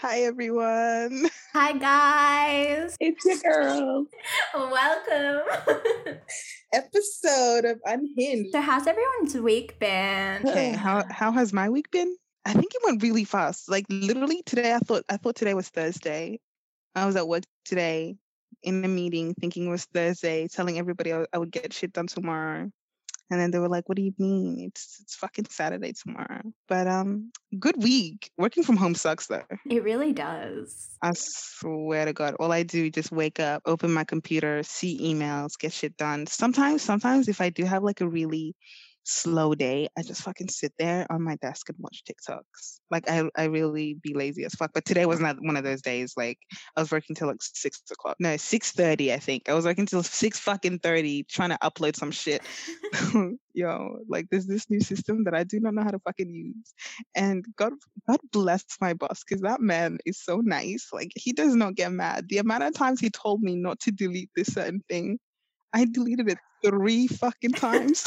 Hi, everyone. Hi, guys. It's your girl. Welcome. Episode of Unhinged. so, how's everyone's week been? Okay, how how has my week been? I think it went really fast. Like literally today, I thought I thought today was Thursday. I was at work today in a meeting, thinking it was Thursday, telling everybody I, I would get shit done tomorrow. And then they were like, "What do you mean? It's it's fucking Saturday tomorrow." But um, good week. Working from home sucks though. It really does. I swear to God, all I do is just wake up, open my computer, see emails, get shit done. Sometimes, sometimes if I do have like a really slow day, I just fucking sit there on my desk and watch TikToks. Like I, I really be lazy as fuck. But today was not one of those days. Like I was working till like six o'clock. No, six thirty. I think I was working till six fucking thirty, trying to upload some shit. Yo, like there's this new system that I do not know how to fucking use. And God, God bless my boss because that man is so nice. Like he does not get mad. The amount of times he told me not to delete this certain thing, I deleted it three fucking times.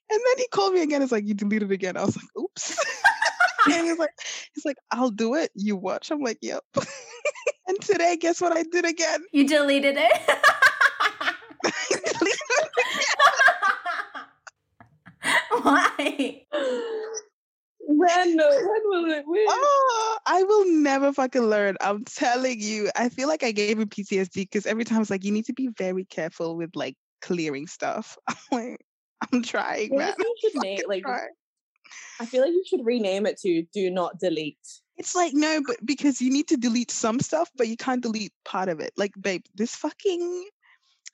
And then he called me again. It's like you deleted it again. I was like, oops. and he's like, he's like, I'll do it. You watch. I'm like, yep. and today, guess what I did again? you deleted it. Deleted Why? When? Uh, when will it win? Oh, I will never fucking learn. I'm telling you. I feel like I gave him PTSD because every time it's like you need to be very careful with like clearing stuff. I'm like, I'm trying, Well, man. I think you should name like. I feel like you should rename it to "Do Not Delete." It's like no, but because you need to delete some stuff, but you can't delete part of it. Like, babe, this fucking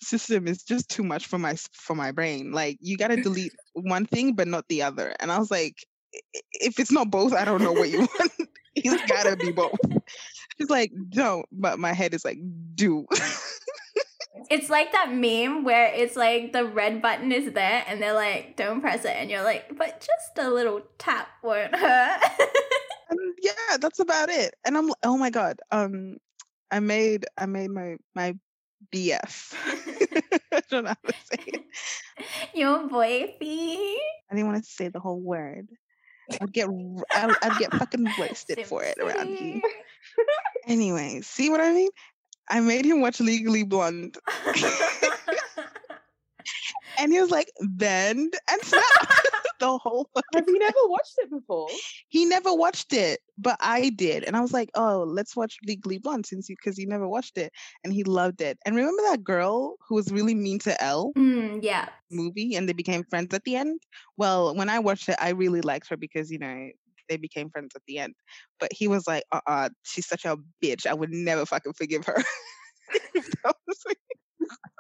system is just too much for my for my brain. Like, you gotta delete one thing, but not the other. And I was like, "I- i- if it's not both, I don't know what you want. it's gotta be both. She's like, don't, but my head is like, do. It's like that meme where it's like the red button is there and they're like, don't press it. And you're like, but just a little tap won't hurt. and yeah, that's about it. And I'm, oh my god, um, I made I made my my BF. I don't know how to say it. Your boyfie. I didn't want to say the whole word. I'd get I'd, I'd get fucking wasted for it around you. Simpsy. Anyway, see what I mean? I made him watch Legally Blonde, and he was like, "Bend and snap." the whole Have you never watched it before? he never watched it, but I did, and I was like, "Oh, let's watch Legally Blonde since you because you never watched it," and he loved it. And remember that girl who was really mean to Elle? mm, yeah. movie and they became friends at the end. Well, when I watched it, I really liked her because, you know, they became friends at the end. But he was like, uh uh she's such a bitch. I would never fucking forgive her. That was me.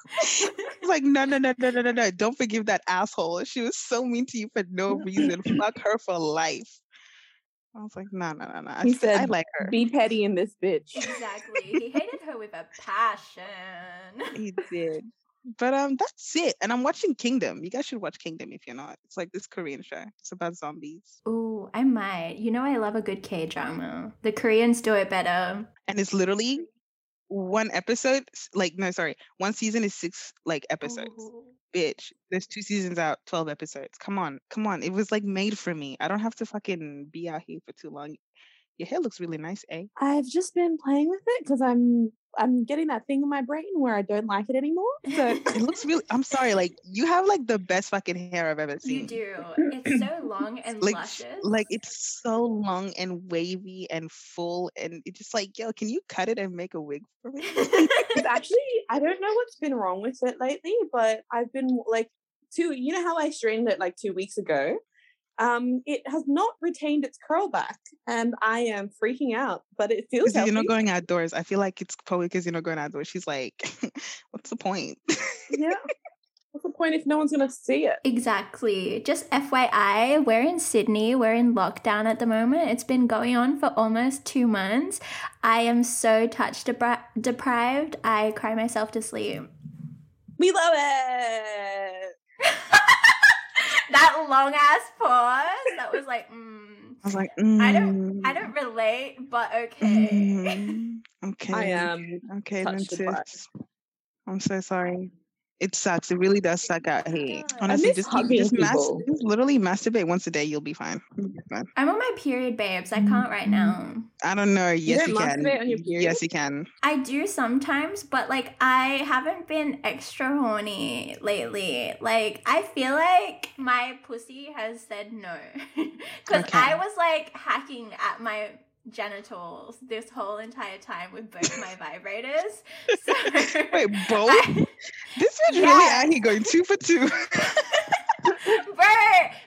I was like, no, no, no, no, no, no, no. Don't forgive that asshole. She was so mean to you for no reason. Fuck her for life. I was like, no, no, no, no. I, He s- I said, like her. Be petty in this bitch. Exactly. He hated her with a passion. He did. But um, that's it. And I'm watching Kingdom. You guys should watch Kingdom if you're not. It's like this Korean show. It's about zombies. oh I might. You know, I love a good K drama. The Koreans do it better. and it's literally one episode like no sorry one season is six like episodes Ooh. bitch there's two seasons out 12 episodes come on come on it was like made for me i don't have to fucking be out here for too long your hair looks really nice eh I've just been playing with it because I'm I'm getting that thing in my brain where I don't like it anymore. So it looks really i'm sorry like you have like the best fucking hair i've ever seen You do. It's so long and like luscious. like it's so long and wavy and full and it's just like yo can you cut it and make a wig for me it's actually I don't know what's been wrong with it lately, but I've been like two. You know how I straightened it like two weeks ago. Um, it has not retained its curl back, and I am freaking out. But it feels you're not going outdoors i feel like it's probably because you're not going outdoors she's like what's the point yeah. What's the point if no one's gonna see it? Exactly. Just FYI, we're in Sydney. We're in lockdown at the moment. It's been going on for almost two months. I am so touch depri- deprived. I cry myself to sleep. We love it. that long ass pause. That was like, mm, I was like, I don't- I "Mm, don't relate, but okay. mm, okay. I am Okay, touch then sis. I'm so sorry. It sucks. It really does suck out here. Honestly, just, hugging just, mas- just literally masturbate once a day. You'll be fine. You'll be fine. I'm on my period, babes. I can't right now. I don't know. Yes, don't you, can. masturbate on your period? Yes, you can. I do sometimes, but like I haven't been extra horny lately. Like I feel like my pussy has said no. Cuz Okay. I was like hacking at my genitals this whole entire time with both my vibrators. So Wait, both? I- This bitch really Yes. out here going two for two. Bro,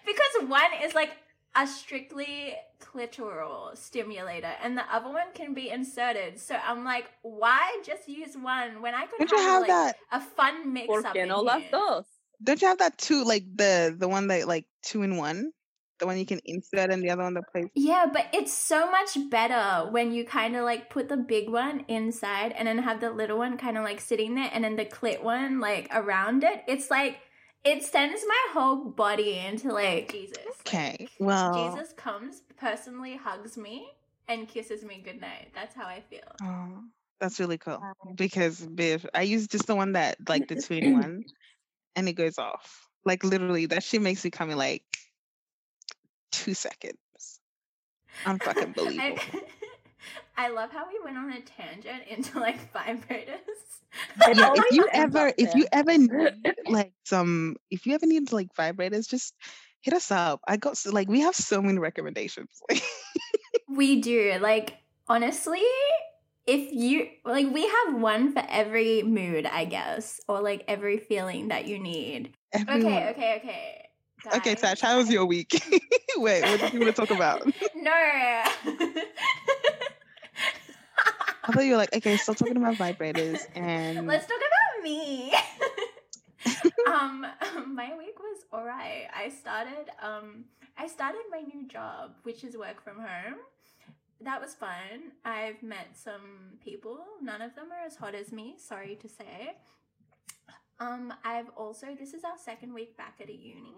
because one is like a strictly clitoral stimulator and the other one can be inserted. So I'm like, why just use one when I could Don't have, have like that? a fun mix up? qué in no las here? dos? Don't you have that two? Like the the one that like two in one, the one you can insert and the other one that plays. Yeah, but it's so much better when you kind of like put the big one inside and then have the little one kind of like sitting there and then the clit one like around it. It's like it sends my whole body into like Jesus. Okay, Like, well, Jesus comes, personally hugs me, and kisses me goodnight. That's how I feel. oh, that's really cool because Biff, I use just the one that like the two in one, and it goes off. Like literally, that shit makes me come in like two seconds. Unfucking I, believable. I love how we went on a tangent into like vibrators. Yeah, if you ever if you ever need like some if you ever need like vibrators just hit us up i got like we have so many recommendations we do. Like, honestly, if you like, we have one for every mood, I guess, or like every feeling that you need. Everyone. Okay, okay, okay. Okay Guys, Tash, how was your week wait what did you want to talk about No. i thought you were like okay still talking about vibrators and Let's talk about me. um, my week was alright. I started um I started my new job, which is work from home. That was fun. I've met some people. None of them are as hot as me, sorry to say. Um, I've also this is our second week back at a uni.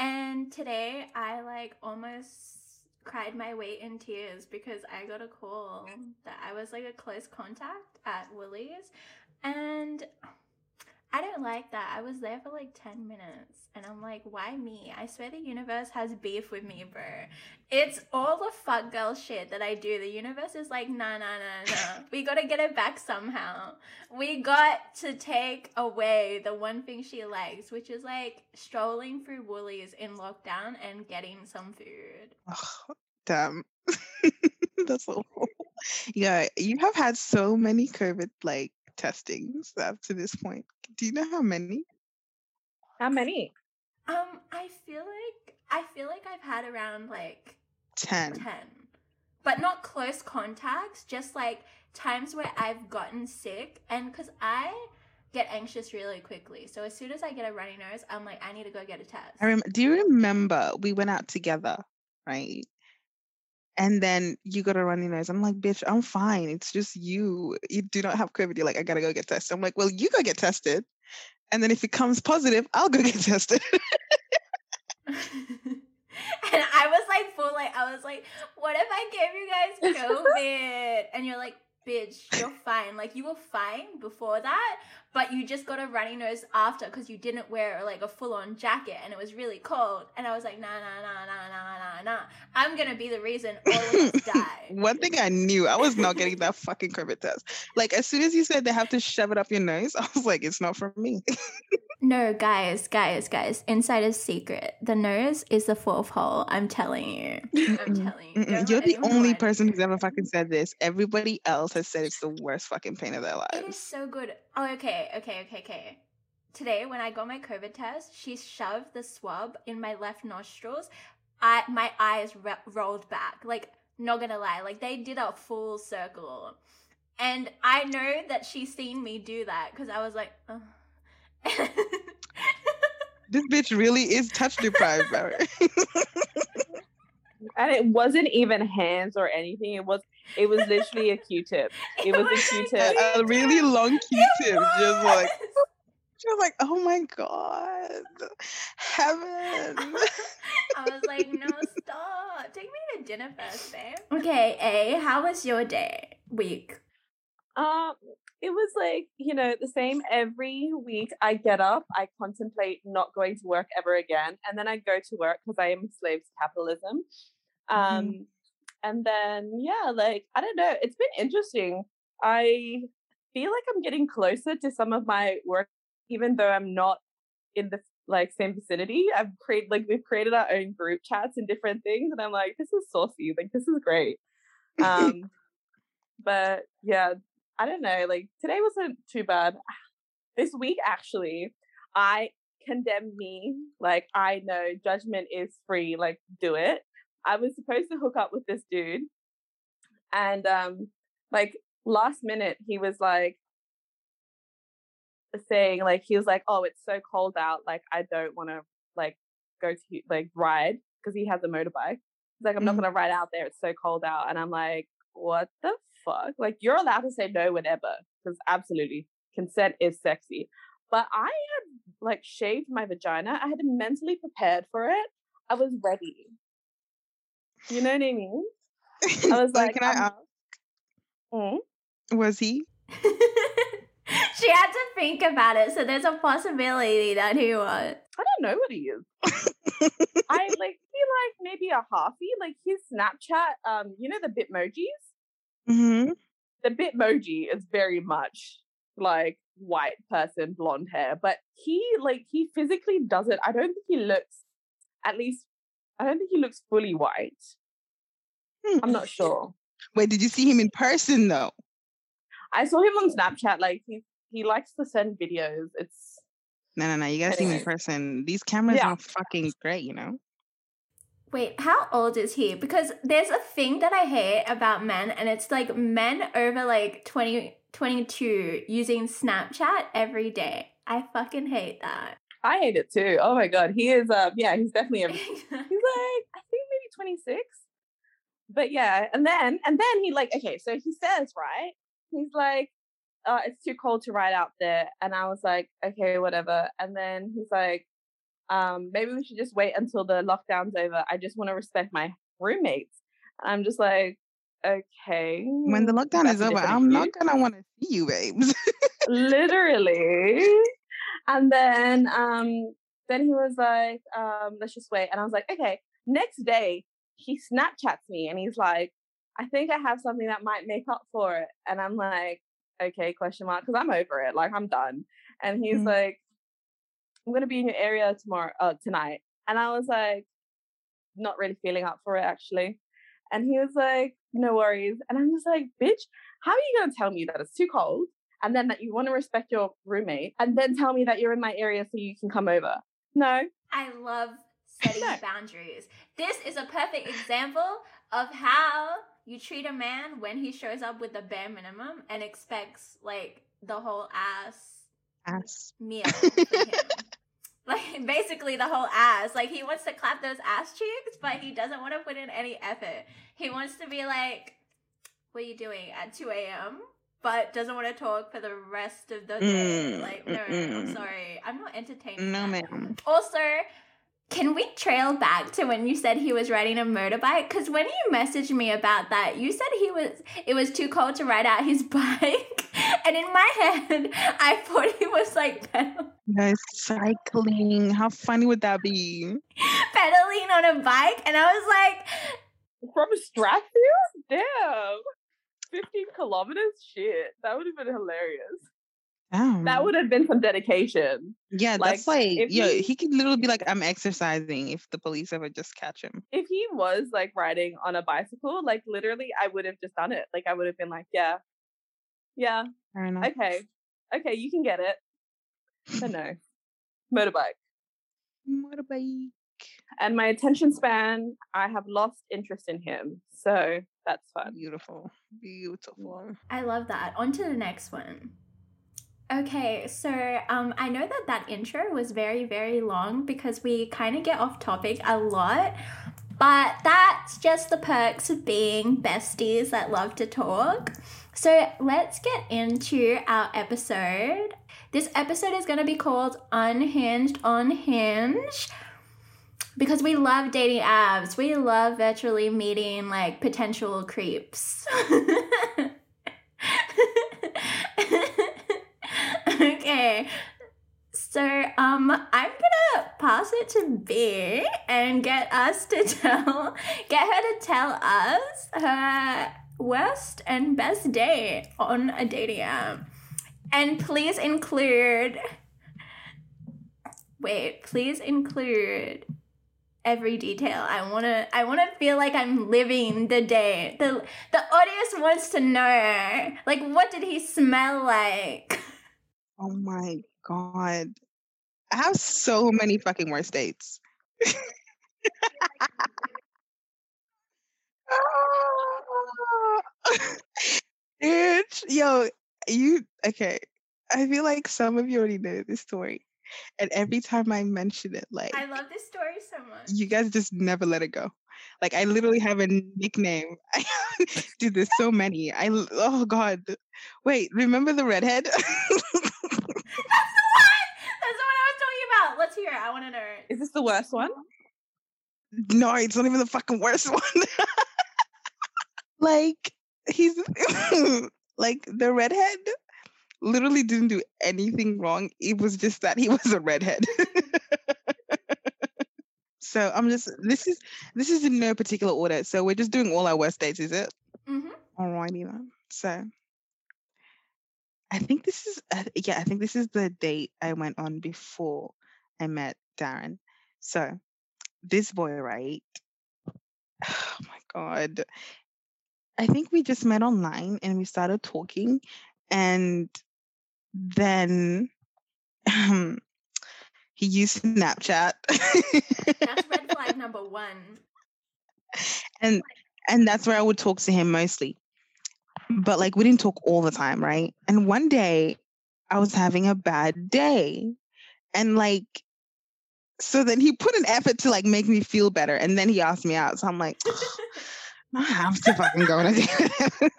And today I like almost cried my weight in tears because I got a call that I was like a close contact at Woolies. And I don't like that. I was there for like 10 minutes and I'm like, why me? I swear the universe has beef with me, bro. It's all the fuck girl shit that I do. The universe is like, nah, nah, nah, nah. we gotta get it back somehow. We got to take away the one thing she likes, which is like strolling through Woolies in lockdown and getting some food. Ugh, damn that's awful yeah you have had so many covid like testings up to this point do you know how many How many? Um, I feel like I feel like I've had around like 10 10 but not close contacts just like times where i've gotten sick and because i get anxious really quickly so as soon as i get a runny nose i'm like i need to go get a test I rem- do you remember we went out together, right? And then you got a runny nose. I'm like, bitch, I'm fine. It's just you. You do not have COVID. You're like, I gotta go get tested. I'm like, well, you go get tested. And then if it comes positive, I'll go get tested. and i was like full like i was like what if i gave you guys covid and you're like bitch you're fine like you were fine before that but you just got a runny nose after because you didn't wear like a full-on jacket and it was really cold and i was like nah nah nah nah nah nah nah i'm gonna be the reason all of us die One thing I knew, I was not getting that fucking COVID test. Like as soon as you said they have to shove it up your nose, I was like, it's not for me. No, guys, guys, guys. Insider's secret. The nose is the fourth hole. I'm telling you. I'm telling you. Don't You're the only person who's ever fucking said this. Everybody else has said it's the worst fucking pain of their lives. It is so good. Oh, okay, okay, okay, okay. Today, when I got my COVID test, she shoved the swab in my left nostrils. I my eyes ro- rolled back. Like, not gonna lie, like they did a full circle, and I know that she's seen me do that because I was like, Ugh. This bitch really is touch deprived, bro. And it wasn't even hands or anything. It was it was literally a Q-tip. It was a Q-tip. a, a really long Q-tip, just like was. she was like, "Oh my god, heaven!" I was like, no, stop. Take me to dinner first, babe. Okay, A, how was your day? Week. Um, it was like, you know, the same every week. I get up, I contemplate not going to work ever again, and then I go to work because I am a slave to capitalism. Um, mm-hmm. and then yeah, like I don't know, it's been interesting. I feel like I'm getting closer to some of my work, even though I'm not in the like same vicinity. I've created like we've created our own group chats and different things, and I'm like, this is saucy, like this is great. Um, but yeah, I don't know. Like today wasn't too bad. This week, actually, I condemn me. Like I know judgment is free. Like do it. I was supposed to hook up with this dude, and um, like last minute, he was like saying like he was like, "Oh, it's so cold out. Like I don't want to like go to like ride because he has a motorbike." He's like, "I'm mm-hmm. not gonna ride out there. It's so cold out." And I'm like, "What the fuck? Like you're allowed to say no whenever, because absolutely consent is sexy. But I had like shaved my vagina. I had mentally prepared for it. I was ready. You know what I mean? I was like, can I ask? Mm? Was he? she had to think about it, so there's a possibility that he was. I don't know what he is. I like he like maybe a halfie. Like his Snapchat, um, you know the Bitmojis? Mm-hmm. The Bitmoji is very much like white person, blonde hair, but he like he physically doesn't. I don't think he looks. At least, I don't think he looks fully white. Hmm. I'm not sure. Wait, did you see him in person though? I saw him on Snapchat. Like he he likes to send videos. It's no, no, no. You gotta see him in person. These cameras yeah. are fucking great. You know. Wait, how old is he? Because there's a thing that I hate about men, and it's like men over like 20, 22 using Snapchat every day. I fucking hate that. I hate it too. Oh my god, he is. Uh, yeah, he's definitely. A, he's like I think maybe twenty six. But yeah, and then and then he like okay, so he says right, he's like, uh, it's too cold to ride out there, and I was like, okay, whatever. And then he's like, um, maybe we should just wait until the lockdown's over. I just want to respect my roommates. And I'm just like, okay. When the lockdown is over, I'm not gonna want to see you, babes. Literally. And then um then he was like, um, let's just wait. And I was like, okay. Next day, he Snapchats me and he's like, I think I have something that might make up for it. And I'm like, okay, question mark, because I'm over it. Like I'm done. And he's mm-hmm. like, I'm gonna be in your area tomorrow, uh, tonight. And I was like, not really feeling up for it actually. And he was like, no worries. And I'm just like, bitch, how are you gonna tell me that it's too cold and then that you want to respect your roommate and then tell me that you're in my area so you can come over? No. I love setting no. boundaries. This is a perfect example of how you treat a man when he shows up with the bare minimum and expects like the whole ass ass meal like basically the whole ass. Like he wants to clap those ass cheeks, but he doesn't want to put in any effort. He wants to be like, "What are you doing at two a.m.?" But doesn't want to talk for the rest of the day. Mm, like, no, mm, I'm sorry, I'm not entertaining. No, that. ma'am. Also, can we trail back to when you said he was riding a motorbike? Because when you messaged me about that, you said he was it was too cold to ride out his bike, and in my head, I thought he was like pedaling. Guys, cycling. How funny would that be? Pedaling on a bike, and I was like, from Strathfield, damn, fifteen kilometers. Shit, that would have been hilarious. Damn. That would have been some dedication. Yeah, like, that's like yeah, he, he could literally be like, I'm exercising if the police ever just catch him. If he was like riding on a bicycle, like literally I would have just done it. Like I would have been like, Yeah. Yeah. Okay. Okay, you can get it. But no. Motorbike. Motorbike. And my attention span, I have lost interest in him. So that's fun. Beautiful. Beautiful. I love that. On to the next one. Okay, so um, I know that that intro was very, very long because we kind of get off topic a lot, but that's just the perks of being besties that love to talk. So let's get into our episode. This episode is going to be called Unhinged on Hinge because we love dating apps. We love virtually meeting like potential creeps. Okay. So um I'm gonna pass it to B and get us to tell get her to tell us her worst and best day on a dating app. And please include wait, please include every detail. I wanna I wanna feel like I'm living the day. The the audience wants to know. Like what did he smell like? Oh my god. I have so many fucking worst dates. Bitch, yo, you okay? I feel like some of you already know this story, and every time I mention it, like I love this story so much. you guys just never let it go. Like I literally have a nickname. I do this so many. I oh god. Wait, remember the redhead? That's the one. That's the one I was talking about. Let's hear it. I want to know. Is this the worst one? no, it's not even the fucking worst one. like he's like the redhead literally didn't do anything wrong. It was just that he was a redhead. so I'm just this is this is in no particular order. So we're just doing all our worst dates, is it? Mhm. Alrighty then. So I think this is uh, yeah, I think this is the date I went on before I met Darren. So this boy, right? Oh my god. I think we just met online and we started talking and then um, he used Snapchat. That's red flag number one. and and that's where I would talk to him mostly. But like we didn't talk all the time, right? And one day I was having a bad day. And like so then he put an effort to like make me feel better and then he asked me out. So I'm like, I have to fucking go on a date. with him."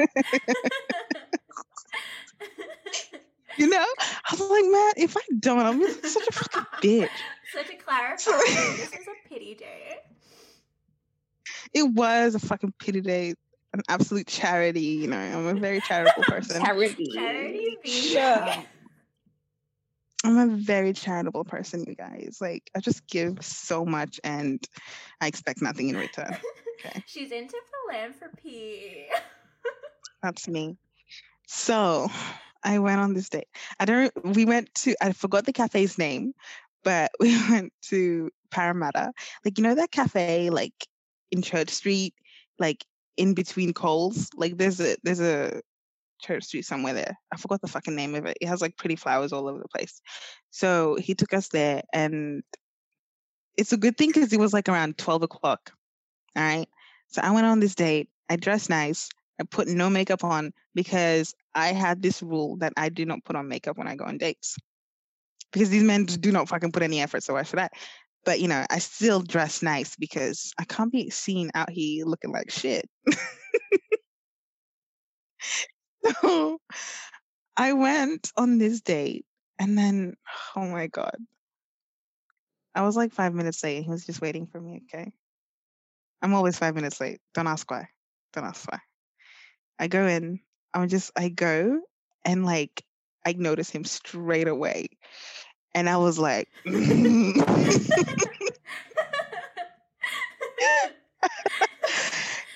you know? I was like, man, if I don't, I'm such a fucking bitch. Such a clarifier. this is a pity date. It was a fucking pity day, an absolute charity, you know. I'm a very charitable person. Charity. Charity Sure. I'm a very charitable person, you guys. Like I just give so much and I expect nothing in return. Okay. She's into philanthropy. That's me. So I went on this date. I don't we went to I forgot the cafe's name, but we went to Parramatta. Like you know that cafe like in Church Street, like in between Coles? Like there's a there's a Church Street somewhere there. I forgot the fucking name of it. It has like pretty flowers all over the place. So he took us there, and it's a good thing because it was like around 12 o'clock. All right. So I went on this date. I dressed nice. I put no makeup on because I had this rule that I do not put on makeup when I go on dates. Because these men do not fucking put any effort, so why should I? But you know, I still dress nice because I can't be seen out here looking like shit. So I went on this date and then oh my god. I was like five minutes late. He was just waiting for me, okay? I'm always five minutes late. Don't ask why. Don't ask why. I go in, I'm just I go and like I notice him straight away. And I was like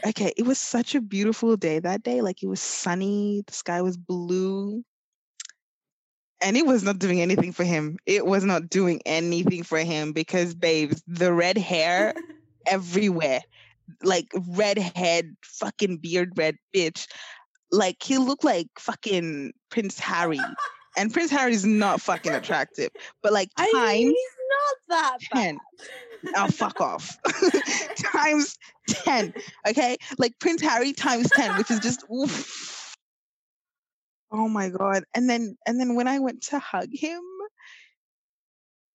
okay, it was such a beautiful day that day. Like it was sunny, the sky was blue. And it was not doing anything for him. It was not doing anything for him because, babes, the red hair everywhere, like red head, fucking beard red bitch. Like he looked like fucking Prince Harry. And Prince Harry is not fucking attractive. But like I not that bad. 10. Oh, fuck off. times 10. Okay. Like Prince Harry times 10, which is just oof. Oh my God. And then and then when I went to hug him,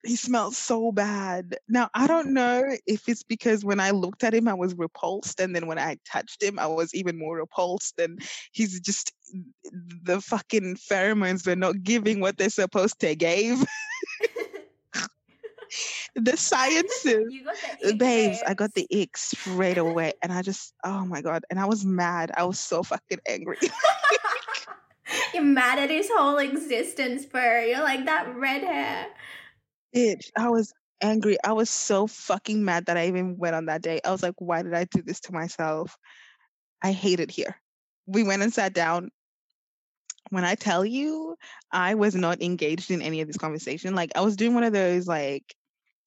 he smelled so bad. Now I don't know if it's because when I looked at him I was repulsed, and then when I touched him I was even more repulsed. And he's just the fucking pheromones they're not giving what they're supposed to give. the sciences the uh, babes i got the ick straight away and i just oh my god and i was mad i was so fucking angry You're mad at his whole existence, Bur. You're like that red hair. Bitch, I was angry. I was so fucking mad that I even went on that day. I was like, why did I do this to myself? I hate it here. We went and sat down. When I tell you, I was not engaged in any of this conversation. Like I was doing one of those like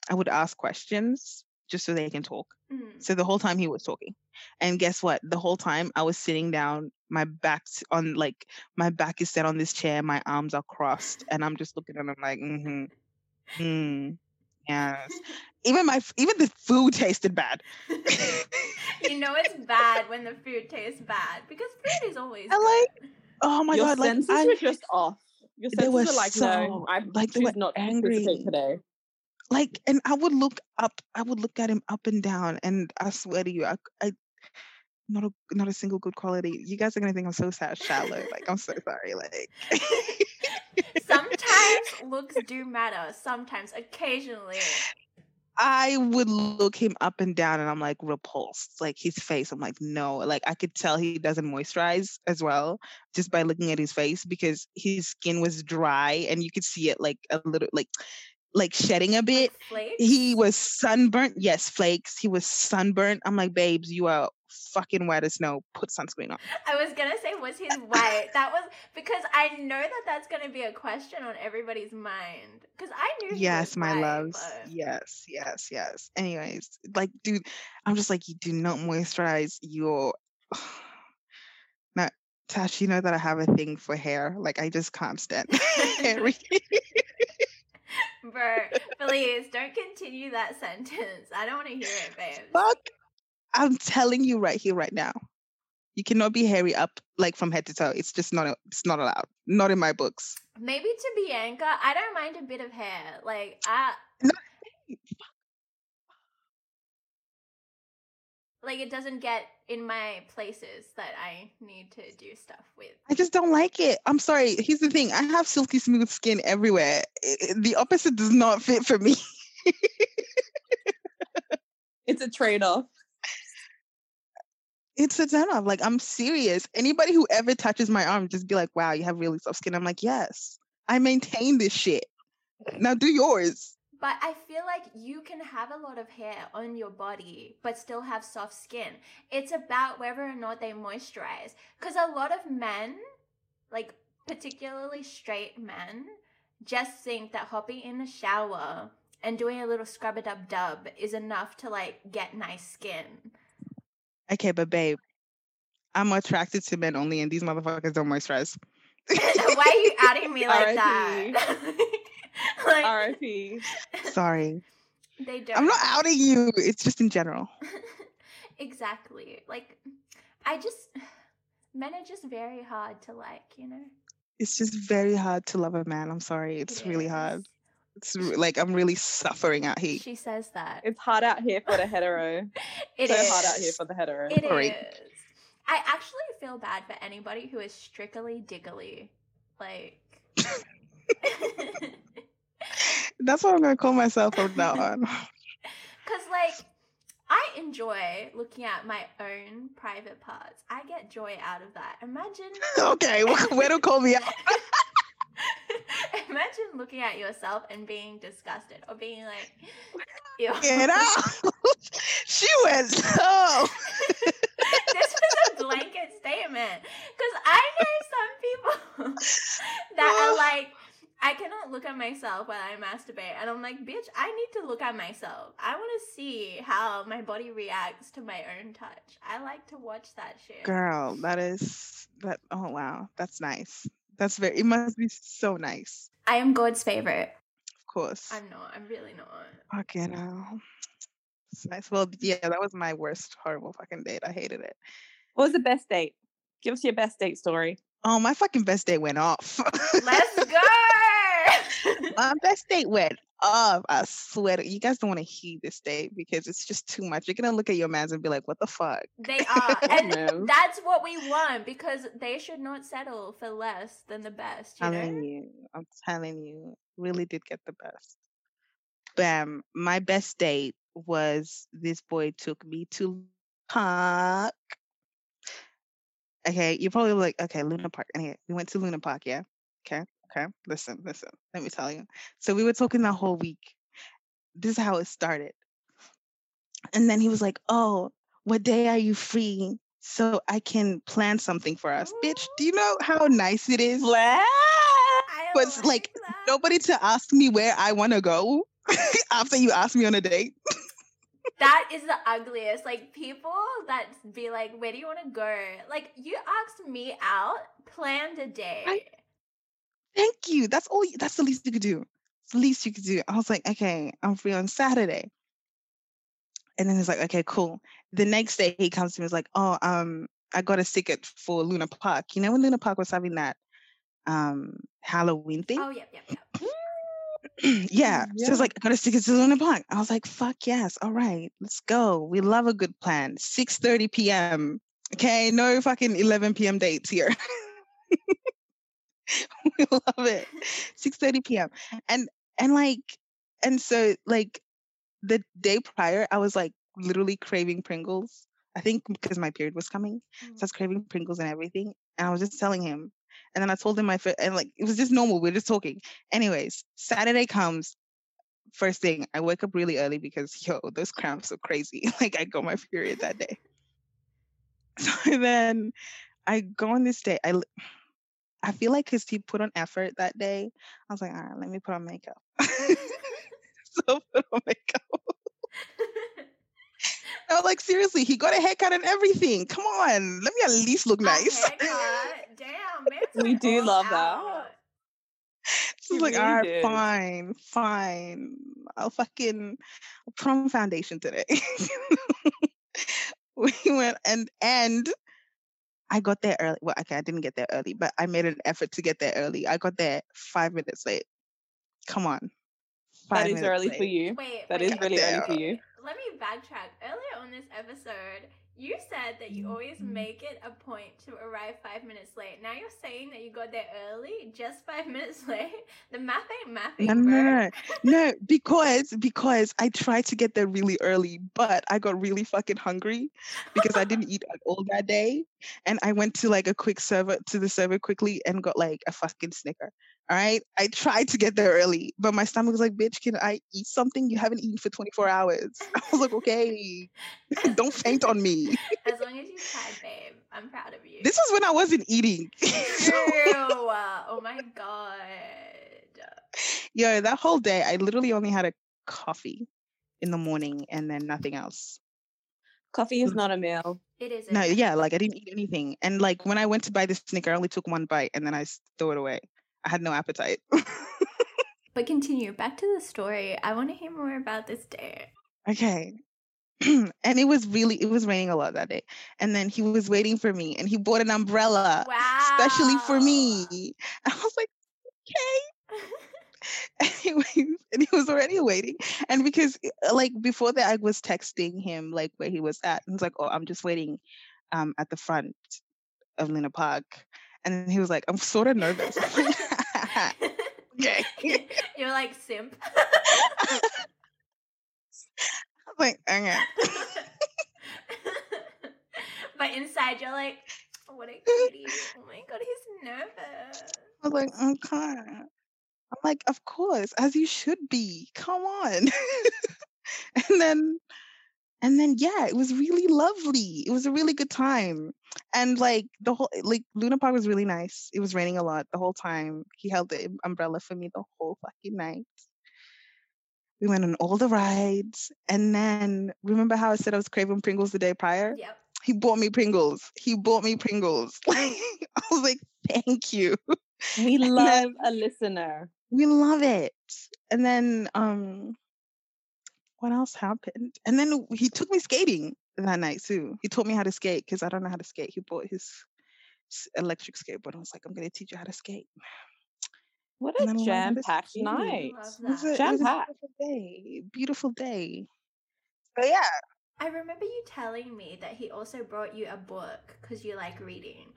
I would ask questions just so they can talk. Mm. So the whole time he was talking. And guess what? The whole time I was sitting down, my back's on like my back is set on this chair, my arms are crossed, and I'm just looking at him like, mm-hmm. Mm, yes. Even my even the food tasted bad. you know it's bad when the food tastes bad because food is always I like- Oh my Your god, like senses I were just off. Your They senses were were like, so- no, I like, they were not to angry. participate today. Like and I would look up, I would look at him up and down, and I swear to you, I, I not a not a single good quality. You guys are gonna think I'm so sad, shallow. Like I'm so sorry. Like Sometimes looks do matter. Sometimes, occasionally. I would look him up and down and I'm like repulsed. Like his face, I'm like, no. Like I could tell he doesn't moisturize as well just by looking at his face because his skin was dry and you could see it like a little like like shedding a bit. Flakes? He was sunburnt. Yes, flakes. He was sunburnt. I'm like, babes, you are fucking wet as snow. Put sunscreen on. I was gonna say, was his white? That was because I know that that's gonna be a question on everybody's mind. Because I knew. he Yes, my white, loves. but- Yes, yes, yes. Anyways, like, dude, I'm just like, you do not moisturize your. Now, Tash, you know that I have a thing for hair. Like, I just can't stand hairy. Bert, please don't continue that sentence. I don't want to hear it, babe. Fuck. I'm telling you right here, right now. You cannot be hairy up like from head to toe. It's just not. It's not allowed. Not in my books. Maybe to Bianca, I don't mind a bit of hair. Like I. No. Like it doesn't get in my places that I need to do stuff with. I just don't like it. I'm sorry. Here's the thing. I have silky smooth skin everywhere. I- I- The opposite does not fit for me. It's a trade off. It's a turn off. Like I'm serious. Anybody who ever touches my arm, just be like, "Wow, you have really soft skin." I'm like, "Yes, I maintain this shit." Now do yours. But I feel like you can have a lot of hair on your body, but still have soft skin. It's about whether or not they moisturize. Because a lot of men, like particularly straight men, just think that hopping in the shower and doing a little scrub a dub dub is enough to like get nice skin. Okay, but babe, I'm attracted to men only, and these motherfuckers don't moisturize. Why are you adding me like that? like, R.I.P. Sorry, they don't. I'm not outing you. It's just in general. exactly. Like, I just men are just very hard to like, you know. It's just very hard to love a man. I'm sorry. It's It really hard. It's like I'm really suffering out here. She says that. It's hard out here for the hetero. It so is hard out here for the hetero. It Sorry. is. I actually feel bad for anybody who is strictly diggly. Like, That's what I'm gonna call myself from now on. Because, like, I enjoy looking at my own private parts. I get joy out of that. Imagine. okay, where to call me out. Imagine looking at yourself and being disgusted or being like, Ew. Get out. she went so. this was a blanket statement because I know some people that are like, I cannot look at myself while I masturbate, and I'm like, bitch, I need to look at myself. I want to see how my body reacts to my own touch. I like to watch that shit. Girl, that is that. Oh wow, that's nice. That's very. It must be so nice. I am God's favorite. Of course. I'm not. I'm really not. Fucking hell. Um, it's nice. Well, yeah, that was my worst horrible fucking date. I hated it. What was the best date? Give us your best date story. Oh, my fucking best date went off. Let's go. My best date went off. I swear. To, you guys don't want to hear this date because it's just too much. You're gonna look at your mans and be like, "What the fuck?" they are, and No. that's what we want because they should not settle for less than the best. You telling you, I'm telling you, really did get the best. Bam. My best date was this boy took me to park. Okay, you're probably like, okay, Luna Park. Anyway, we went to Luna Park, yeah. Okay, okay. Listen, listen. Let me tell you. So we were talking that whole week. This is how it started. And then he was like, Oh, what day are you free? So I can plan something for us. Bitch, do you know how nice it is? Blah. Was it's like nobody to ask me where I want to go after you ask me on a date. That is the ugliest. Like people that be like, "Where do you want to go?" Like you asked me out, planned a day. I- Thank you. That's all. you- That's the least you could do. It's the least you could do. I was like, okay, I'm free on Saturday. And then he's like, okay, cool. The next day he comes to me, he's like, oh, um, I got a ticket for Luna Park. You know when Luna Park was having that um Halloween thing? oh, yeah, yeah, yep. yeah. So Yeah. it's like, I got a ticket to Luna Park. I was like, fuck yes. All right, let's go. We love a good plan. 6 30 p.m. Okay, no fucking 11 p.m. dates here. we love it. 6 30 p.m. And and like and so like the day prior, I was like literally craving Pringles. I think because my period was coming. So mm. I was craving Pringles and everything. And I was just telling him. And then I told him my fir- and like it was just normal. We are just talking. Anyways, Saturday comes. First thing, I wake up really early because yo, those cramps are crazy. like I got my period that day. So then I go on this day. I I feel like because he put on effort that day, I was like, all right, let me put on makeup. so put on makeup. I was like, seriously, he got a haircut and everything. Come on, let me at least look nice. Damn. We do all love that. out. She's He like, really all right, did. fine, fine. I'll fucking I'll put on foundation today. we went and and I got there early. Well, okay, I didn't get there early, but I made an effort to get there early. I got there five minutes late. Come on. That Five is minutes early late. for you. Wait, That wait, is really early for you. Let me backtrack. Earlier on this episode, you said that you always Mm-hmm. make it a point to arrive five minutes late. Now you're saying that you got there early, just five minutes late. The math ain't mathing, No, no, no, No, because because I tried to get there really early, but I got really fucking hungry because I didn't eat at all that day, and I went to like a quick server to the server quickly and got like a fucking snicker. All right, I tried to get there early, but my stomach was like, "Bitch, can I eat something? You haven't eaten for 24 hours." I was like, "Okay, don't faint on me." As long as you tried, babe. I'm proud of you. This was when I wasn't eating. So- Ew. Oh my god. Yo, that whole day, I literally only had a coffee in the morning and then nothing else. Coffee is not a meal. It is. No, yeah, like I didn't eat anything. And like when I went to buy the snicker, I only took one bite and then I threw it away. I had no appetite. But continue. Back to the story. I want to hear more about this day. okay. and it was really, it was raining a lot that day. And then he was waiting for me and he bought an umbrella Wow. especially for me. I was like, anyways, and he was already waiting. And because uh, like before that, I was texting him like where he was at. And he's like, "Oh, I'm just waiting um at the front of Luna Park." And then he was like, "I'm sort of nervous." okay. You're like simp. I was like, okay. but inside you're like, oh, what a cutie. Oh my god, he's nervous. I was like, okay. I'm like, of course, as you should be. Come on. and then and then yeah, it was really lovely. It was a really good time. And like the whole like Luna Park was really nice. It was raining a lot the whole time. He held the um- umbrella for me the whole fucking night. We went on all the rides. And then remember how I said I was craving Pringles the day prior? Yep. He bought me Pringles. He bought me Pringles. I was like, thank you. We love then- a listener. we love it. And then um what else happened? And then he took me skating that night too. He taught me how to skate because i don't know how to skate. He bought his electric skateboard. I was like i'm going to teach you how to skate. What a then we learned how to jam-packed night. Love it was a, it was a Jam-packed. beautiful day beautiful day. So yeah. I remember you telling me that he also brought you a book because you like reading.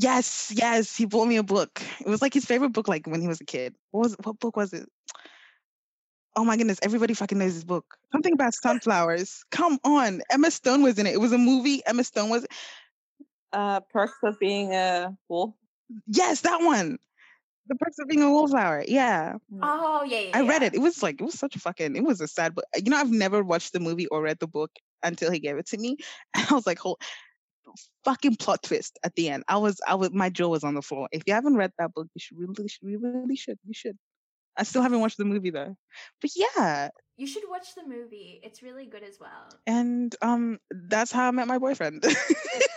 Yes yes he bought me a book it was like his favorite book like when he was a kid what was what book was it Oh my goodness, everybody fucking knows this book. Something about sunflowers. Come on. Emma Stone was in it. It was a movie. Emma Stone was uh, perks of being a wolf. Yes, that one. The perks of being a wallflower. Yeah. Oh yeah, yeah. I read yeah. it. It was like it was such a fucking it was a sad book. You know, I've never watched the movie or read the book until he gave it to me. And I was like, whole fucking plot twist at the end. I was I was my jaw was on the floor. If you haven't read that book, you should really should you really should. You should. I still haven't watched the movie though. But yeah. You should watch the movie. It's really good as well. And um that's how I met my boyfriend.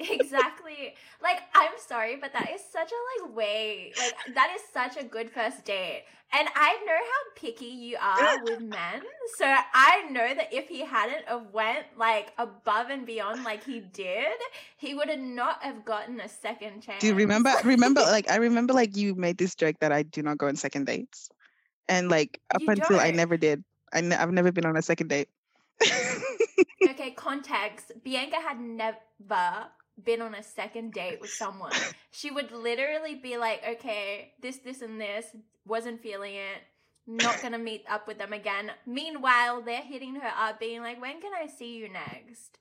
exactly. Like, I'm sorry, but that is such a like way. Like, that is such a good first date. And I know how picky you are with men, so I know that if he hadn't have went like above and beyond like he did, he would have not have gotten a second chance. do you remember remember like I remember like you made this joke that I do not go on second dates. And like up You until I don't. never did. i i've never been on a second date. okay, context. Bianca had never been on a second date with someone. She would literally be like, okay, this, this, and this, wasn't feeling it, not gonna meet up with them again. Meanwhile, they're hitting her up, being like, when can I see you next?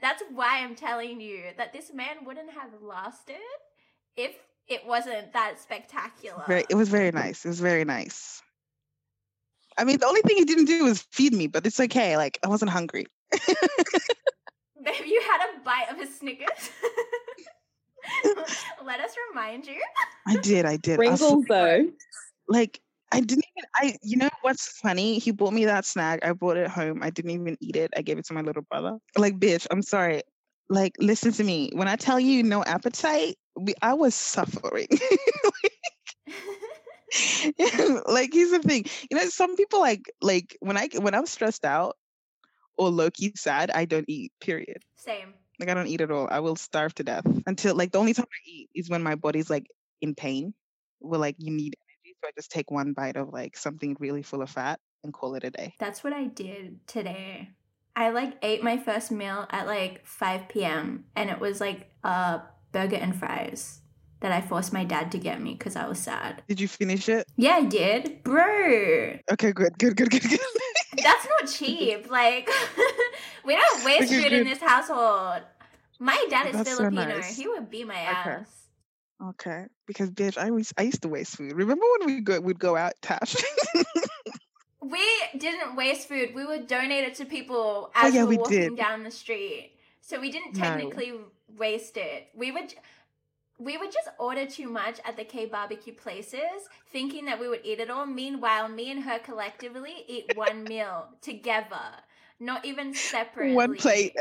That's why I'm telling you that this man wouldn't have lasted if it wasn't that spectacular. very it was very nice. It was very nice. I mean, the only thing he didn't do was feed me, but it's okay. Like I wasn't hungry. Babe, you had a bite of a Snickers. Let us remind you. I did. I did. I Pringles swear. though. like I didn't even. I. You know what's funny? He bought me that snack. I brought it home. I didn't even eat it. I gave it to my little brother. Like, bitch. I'm sorry. Like, listen to me. When I tell you no appetite, we, I was suffering. like here's the thing you know some people like like when i when i'm stressed out or low-key sad i don't eat period Same. like i don't eat at all i will starve to death until like the only time i eat is when my body's like in pain where like you need energy so i just take one bite of like something really full of fat and call it a day That's what I did today. I like ate my first meal at like 5 p.m. and it was like a burger and fries that I forced my dad to get me because I was sad. did you finish it Yeah, I did. Bro, okay good good good good good that's not cheap. Like, we don't waste food in this household. My dad is That's so Filipino. nice. He would beat my Okay. ass. okay because bitch i was i used to waste food remember when we go we'd go out tash We didn't waste food. We would donate it to people Oh, as yeah, we we were walking down the street. So we didn't No. technically waste it. We would we would just order too much at the K barbecue places, thinking that we would eat it all. Meanwhile, me and her collectively eat one meal together, not even separately. one plate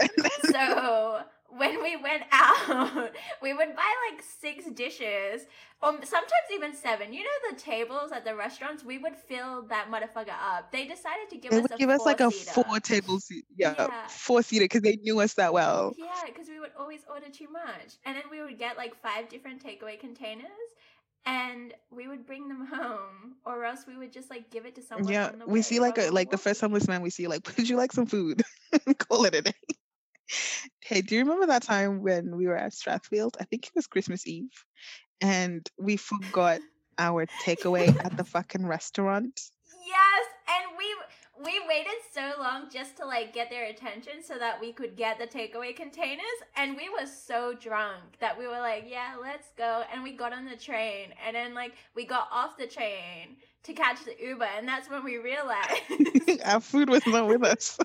So when we went out, we would buy like six dishes, or sometimes even seven. You know the tables at the restaurants, we would fill that motherfucker up. They decided to give they us would a give us like a four-seater. table seat yeah, Yeah. four seater because they knew us that well Yeah, because we would always order too much, and then we would get like five different takeaway containers. And we would bring them home, or else we would just like give it to someone. yeah we see like a like the first homeless man we see like would you like some food call it a day hey do you remember that time when we were at strathfield? I think it was christmas eve and we forgot our takeaway at the fucking restaurant. Yes, and we we waited so long just to like get their attention so that we could get the takeaway containers and we were so drunk that we were like, yeah, let's go and we got on the train and then like we got off the train to catch the Uber and that's when we realized our food was not with us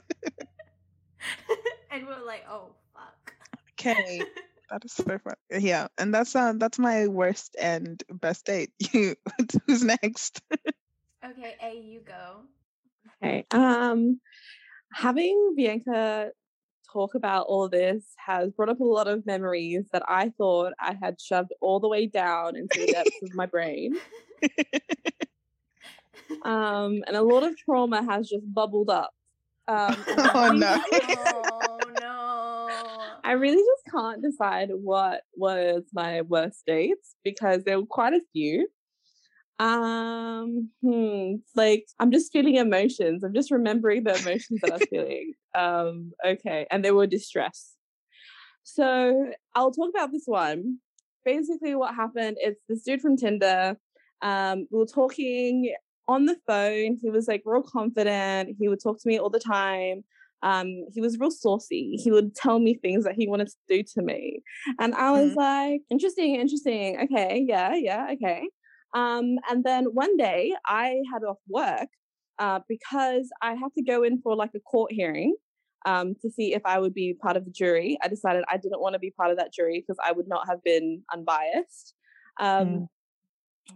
and we're like, oh fuck. okay that is so fun yeah and that's uh that's my worst and best date you who's next Okay, A, you go. Okay. Um, having Bianca talk about all this has brought up a lot of memories that I thought I had shoved all the way down into the depths of my brain. Um, and a lot of trauma has just bubbled up. Um, Oh, really- no. I really just can't decide what was my worst dates because there were quite a few. Um, hmm, like I'm just feeling emotions. I'm just remembering the emotions that I was feeling. Um, okay, and they were distress. So I'll talk about this one. Basically, what happened is this dude from Tinder. Um, we were talking on the phone. He was like real confident. He would talk to me all the time. Um, he was real saucy. He would tell me things that he wanted to do to me. And I was Mhm. like, interesting, interesting. Okay, yeah, yeah, okay. Um, and then one day I had off work uh, because I had to go in for like a court hearing um, to see if I would be part of the jury. I decided I didn't want to be part of that jury because I would not have been unbiased. Um, Mm.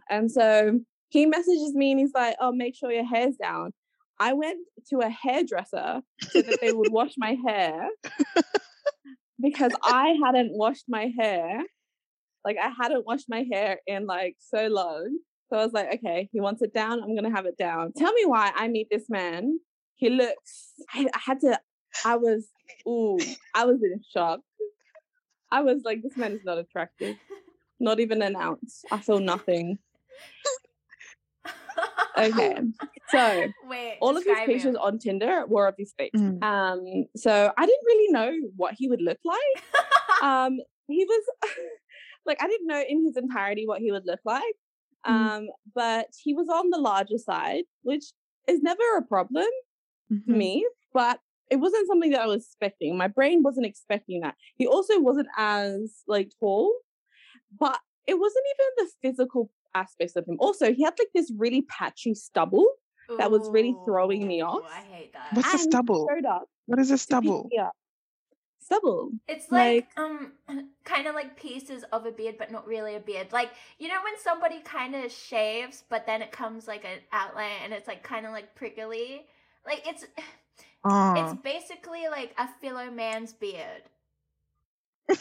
And so he messages me and he's like, "Oh, make sure your hair's down." I went to a hairdresser so that they would wash my hair because I hadn't washed my hair. Like I hadn't washed my hair in like so long. So I was like, okay, he wants it down. I'm gonna have it down. Tell me why I meet this man. He looks. I, I had to. I was. Ooh. I was in shock. I was like, this man is not attractive. Not even an ounce. I feel nothing. Okay. So Wait. all of his describe pictures him. on Tinder were of his face. Mm. Um, so I didn't really know what he would look like. um, he was like I didn't know in his entirety what he would look like. Mhm. Um, but he was on the larger side, which is never a problem to Mhm. me, but it wasn't something that I was expecting. My brain wasn't expecting that. He also wasn't as like tall, but it wasn't even the physical aspects of him. Also, he had like this really patchy stubble that was really throwing me off. I hate that. What's the and stubble? up What is a stubble? me up. Stubble. It's like, Like- um kind of like pieces of a beard but not really a beard. Like you know when somebody kind of shaves but then it comes like an outline and it's like kind of like prickly. Like it's Oh. it's basically like a philo man's beard.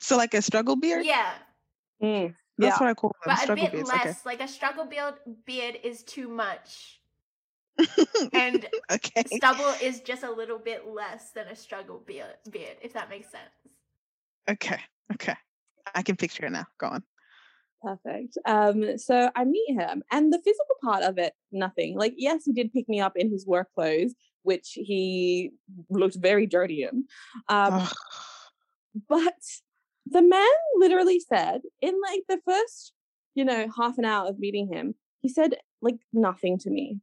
so like a struggle beard? Yeah, Mm, That's yeah. what I call them. but a bit beards. less. Like a struggle beard beard is too much. And Okay. okay. stubble is just a little bit less than a struggle beard, beard if that makes sense. Okay. Okay. I can picture it now. Go on. Perfect. Um, so I meet him, and the physical part of it, nothing. Like, yes, he did pick me up in his work clothes, which he looked very dirty in. Um, but the man literally said in like the first, you know, half an hour of meeting him, he said like nothing to me.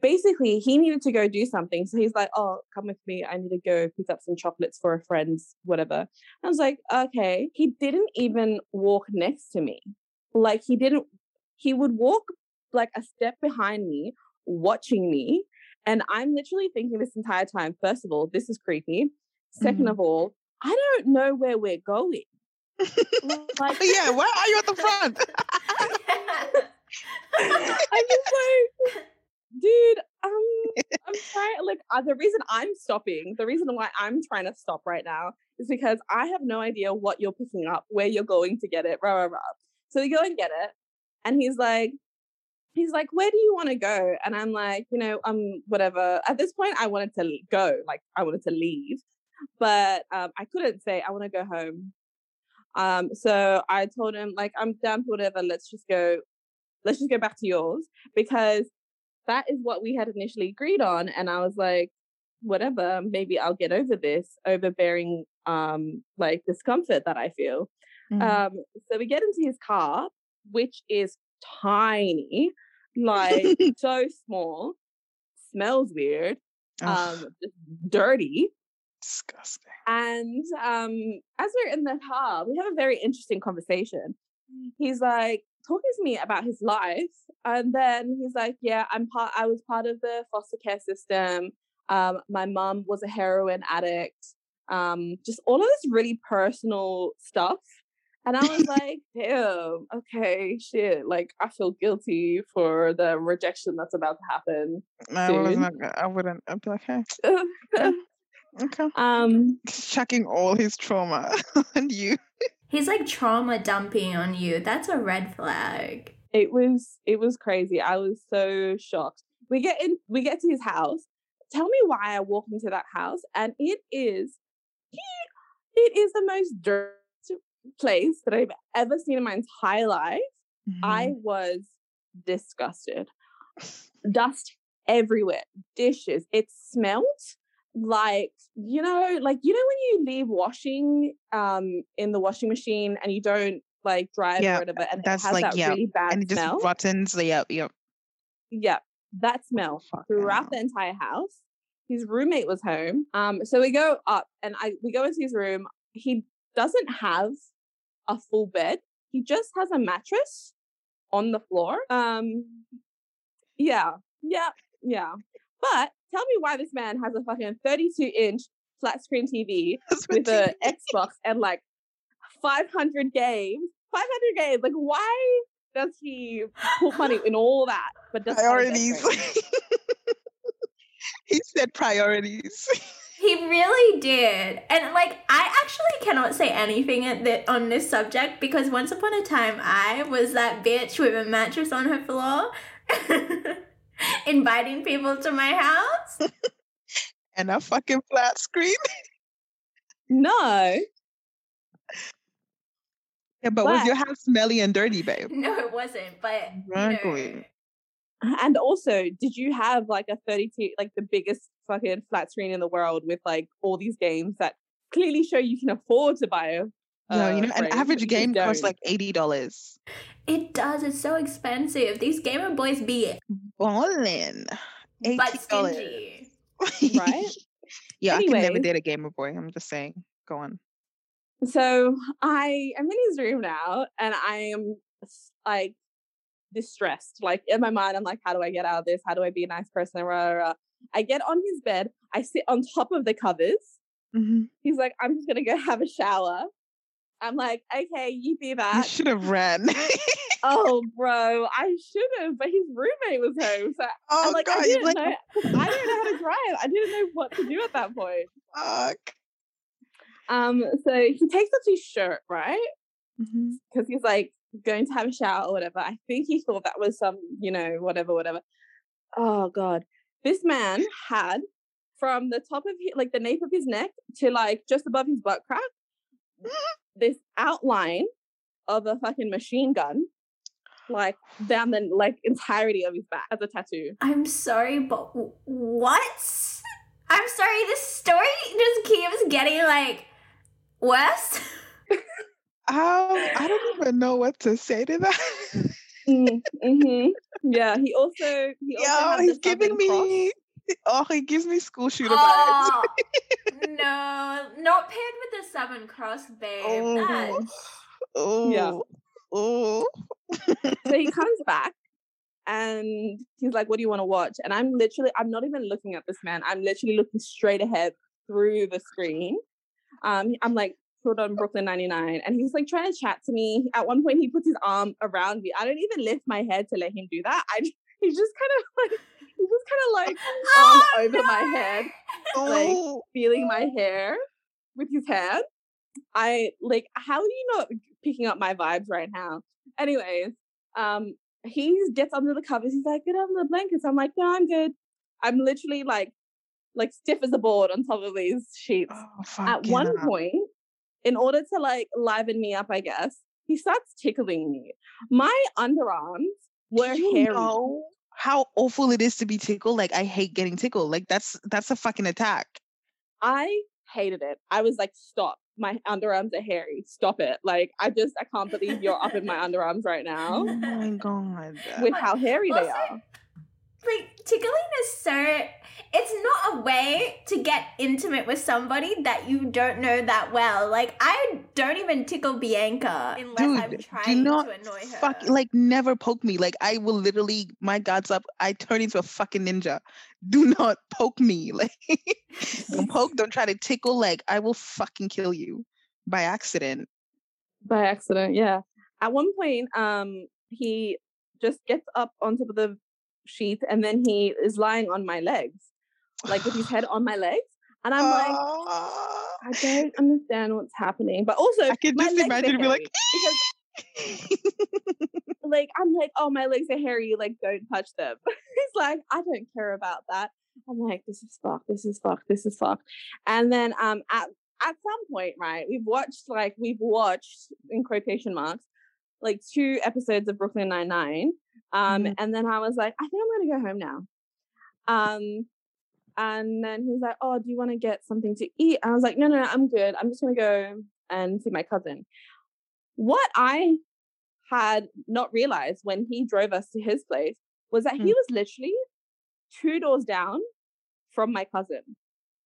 Basically, he needed to go do something. So he's like, Oh, come with me. I need to go pick up some chocolates for a friend's, whatever. I was like, Okay. He didn't even walk next to me. Like, he didn't, he would walk like a step behind me, watching me. And I'm literally thinking this entire time, first of all, this is creepy. 2nd Mhm. of all, I don't know where we're going. Like, yeah, why are you at the front? I'm just like, dude, um, I'm trying. Like, uh, the reason I'm stopping, the reason why I'm trying to stop right now is because I have no idea what you're picking up, where you're going to get it, rah rah rah. So we go and get it, and he's like, he's like, where do you want to go? And I'm like, you know, um, whatever. At this point, I wanted to go, like, I wanted to leave, but um, I couldn't say I want to go home. Um, so I told him like, I'm down for whatever. Let's just go let's just go back to yours because that is what we had initially agreed on and i was like whatever maybe i'll get over this overbearing um like discomfort that i feel Mhm. um so we get into his car which is tiny like so small smells weird um just dirty disgusting. and um, as we're in the car, we have a very interesting conversation. He's like talking to me about his life, and then he's like, "Yeah, I'm part. I was part of the foster care system. Um, my mum was a heroin addict. Um, just all of this really personal stuff." And I was like, "Damn, okay, shit. Like, I feel guilty for the rejection that's about to happen." I wasn't. I wouldn't. I'd be like, hey, okay. um, Chucking all his trauma on you. He's like trauma dumping on you. That's a red flag. it was it was crazy i was so shocked we get in we get to his house tell me why i walk into that house and it is it is the most dirt place that i've ever seen in my entire life i Mhm. was disgusted dust everywhere dishes it smelled like you know like you know when you leave washing um in the washing machine and you don't like dry it Yeah, or whatever and that's it has like- that yeah, really bad and it just smell rottens. Yep, yep. yeah that smell Fuck throughout the entire house his roommate was home. Um, so we go up and I we go into his room. He doesn't have a full bed. He just has a mattress on the floor. Um, yeah, yeah, yeah. But tell me why this man has a fucking 32 inch flat screen TV with a Xbox and like 500 games. 500 games. Like, why does he put money in all that? But does priorities. he said priorities. He really did. And like I actually cannot say anything at the, on this subject because once upon a time I was that bitch with a mattress on her floor inviting people to my house. and a fucking flat screen. No. Yeah, but, was your house smelly and dirty, babe? No, it wasn't. But exactly. You know. And also, did you have like a 32, like the biggest fucking flat screen in the world with like all these games that clearly show you can afford to buy a no, you know, an average game costs like eighty dollars. It does. It's so expensive. These Gamer Boys be balling. But stingy. right? yeah, Anyways, I can never date a Gamer Boy. I'm just saying. Go on. So I am in his room now, and I am like distressed. Like in my mind, I'm like, how do I get out of this? How do I be a nice person? I get on his bed. I sit on top of the covers. Mm-hmm. He's like, I'm just gonna go have a shower. I'm like, okay, you do that. You should have ran. oh, bro, I should have, but his roommate was home. So oh, I'm like, God, I didn't like... know. I didn't know how to drive. I didn't know what to do at that point. Fuck. Um, so he takes off his shirt, right? Because mm-hmm. he's like going to have a shower or whatever. I think he thought that was some, you know, whatever, whatever. Oh God, this man had from the top of his, like the nape of his neck to like just above his butt crack this outline of a fucking machine gun like down the like entirety of his back as a tattoo. I'm sorry, but what? I'm sorry, this story just keeps getting like worse. um, I don't even know what to say to that. mm, hmm Yeah, he also he also Yo, he's giving me Oh, he gives me school shooter oh, vibes. no, not paired with the Southern Cross, babe. Oh, oh, yeah. Oh. so he comes back and he's like, "What do you want to watch?" And I'm literally, I'm not even looking at this man. I'm literally looking straight ahead through the screen. Um, I'm like, put on Brooklyn 99, and he's like trying to chat to me. At one point, he puts his arm around me. I don't even lift my head to let him do that. I he's just kind of like he's just kind of like oh, on over no. my head, like feeling my hair with his hand. I like how are you not picking up my vibes right now? Anyways, um, he gets under the covers. He's like, get under the blankets. I'm like, no, I'm good. I'm literally like, like stiff as a board on top of these sheets. Oh, At one up. point, in order to like liven me up, I guess he starts tickling me. My underarms were you hairy. Know how awful it is to be tickled. Like I hate getting tickled. Like that's that's a fucking attack. I hated it. I was like, stop. My underarms are hairy. Stop it. Like I just I can't believe you're up in my underarms right now. Oh my god. With how hairy they are like tickling is so it's not a way to get intimate with somebody that you don't know that well. Like I don't even tickle Bianca unless Dude, I'm trying to annoy her. Fuck, like never poke me. Like I will literally, my God's up. I turn into a fucking ninja. Do not poke me. Like don't poke. Don't try to tickle. Like I will fucking kill you by accident. By accident, yeah. At one point, um, he just gets up on top of the sheet and then he is lying on my legs, like with his head on my legs. And I'm like, I don't understand what's happening. But also, I can just imagine be like, because, like, I'm like, oh, my legs are hairy. Like, don't touch them. He's like, I don't care about that. I'm like, this is fucked. This is fucked. This is fucked. And then, um, at at some point, right, we've watched like we've watched in quotation marks like two episodes of Brooklyn Nine Nine, um, mm-hmm. And then I was like, I think I'm going to go home now. Um, and then he was like, Oh, do you want to get something to eat? And I was like, No, no, no, I'm good. I'm just going to go and see my cousin. What I had not realized when he drove us to his place was that mm-hmm. he was literally two doors down from my cousin.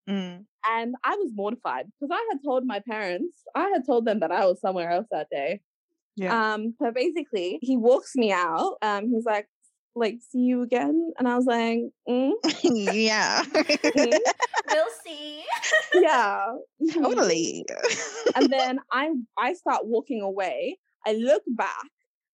Mm. And I was mortified because I had told my parents, I had told them that I was somewhere else that day. Yeah. Um, but basically he walks me out. Um, he's like, like, see you again. And I was like, mm, yeah. mm, We'll see. yeah. mhm." totally. and then I I start walking away. I look back.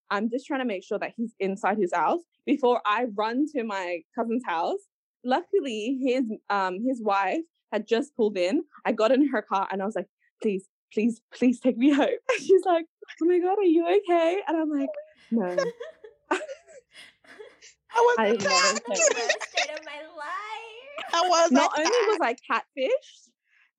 I'm just trying to make sure that he's inside his house before I run to my cousin's house. Luckily, his um his wife had just pulled in. I got in her car and I was like, please, please, please take me home. And she's like, oh my god, are you okay? And I'm like, no. I was I love attacked. it. the worst day of my life. I was Not only was. I catfished,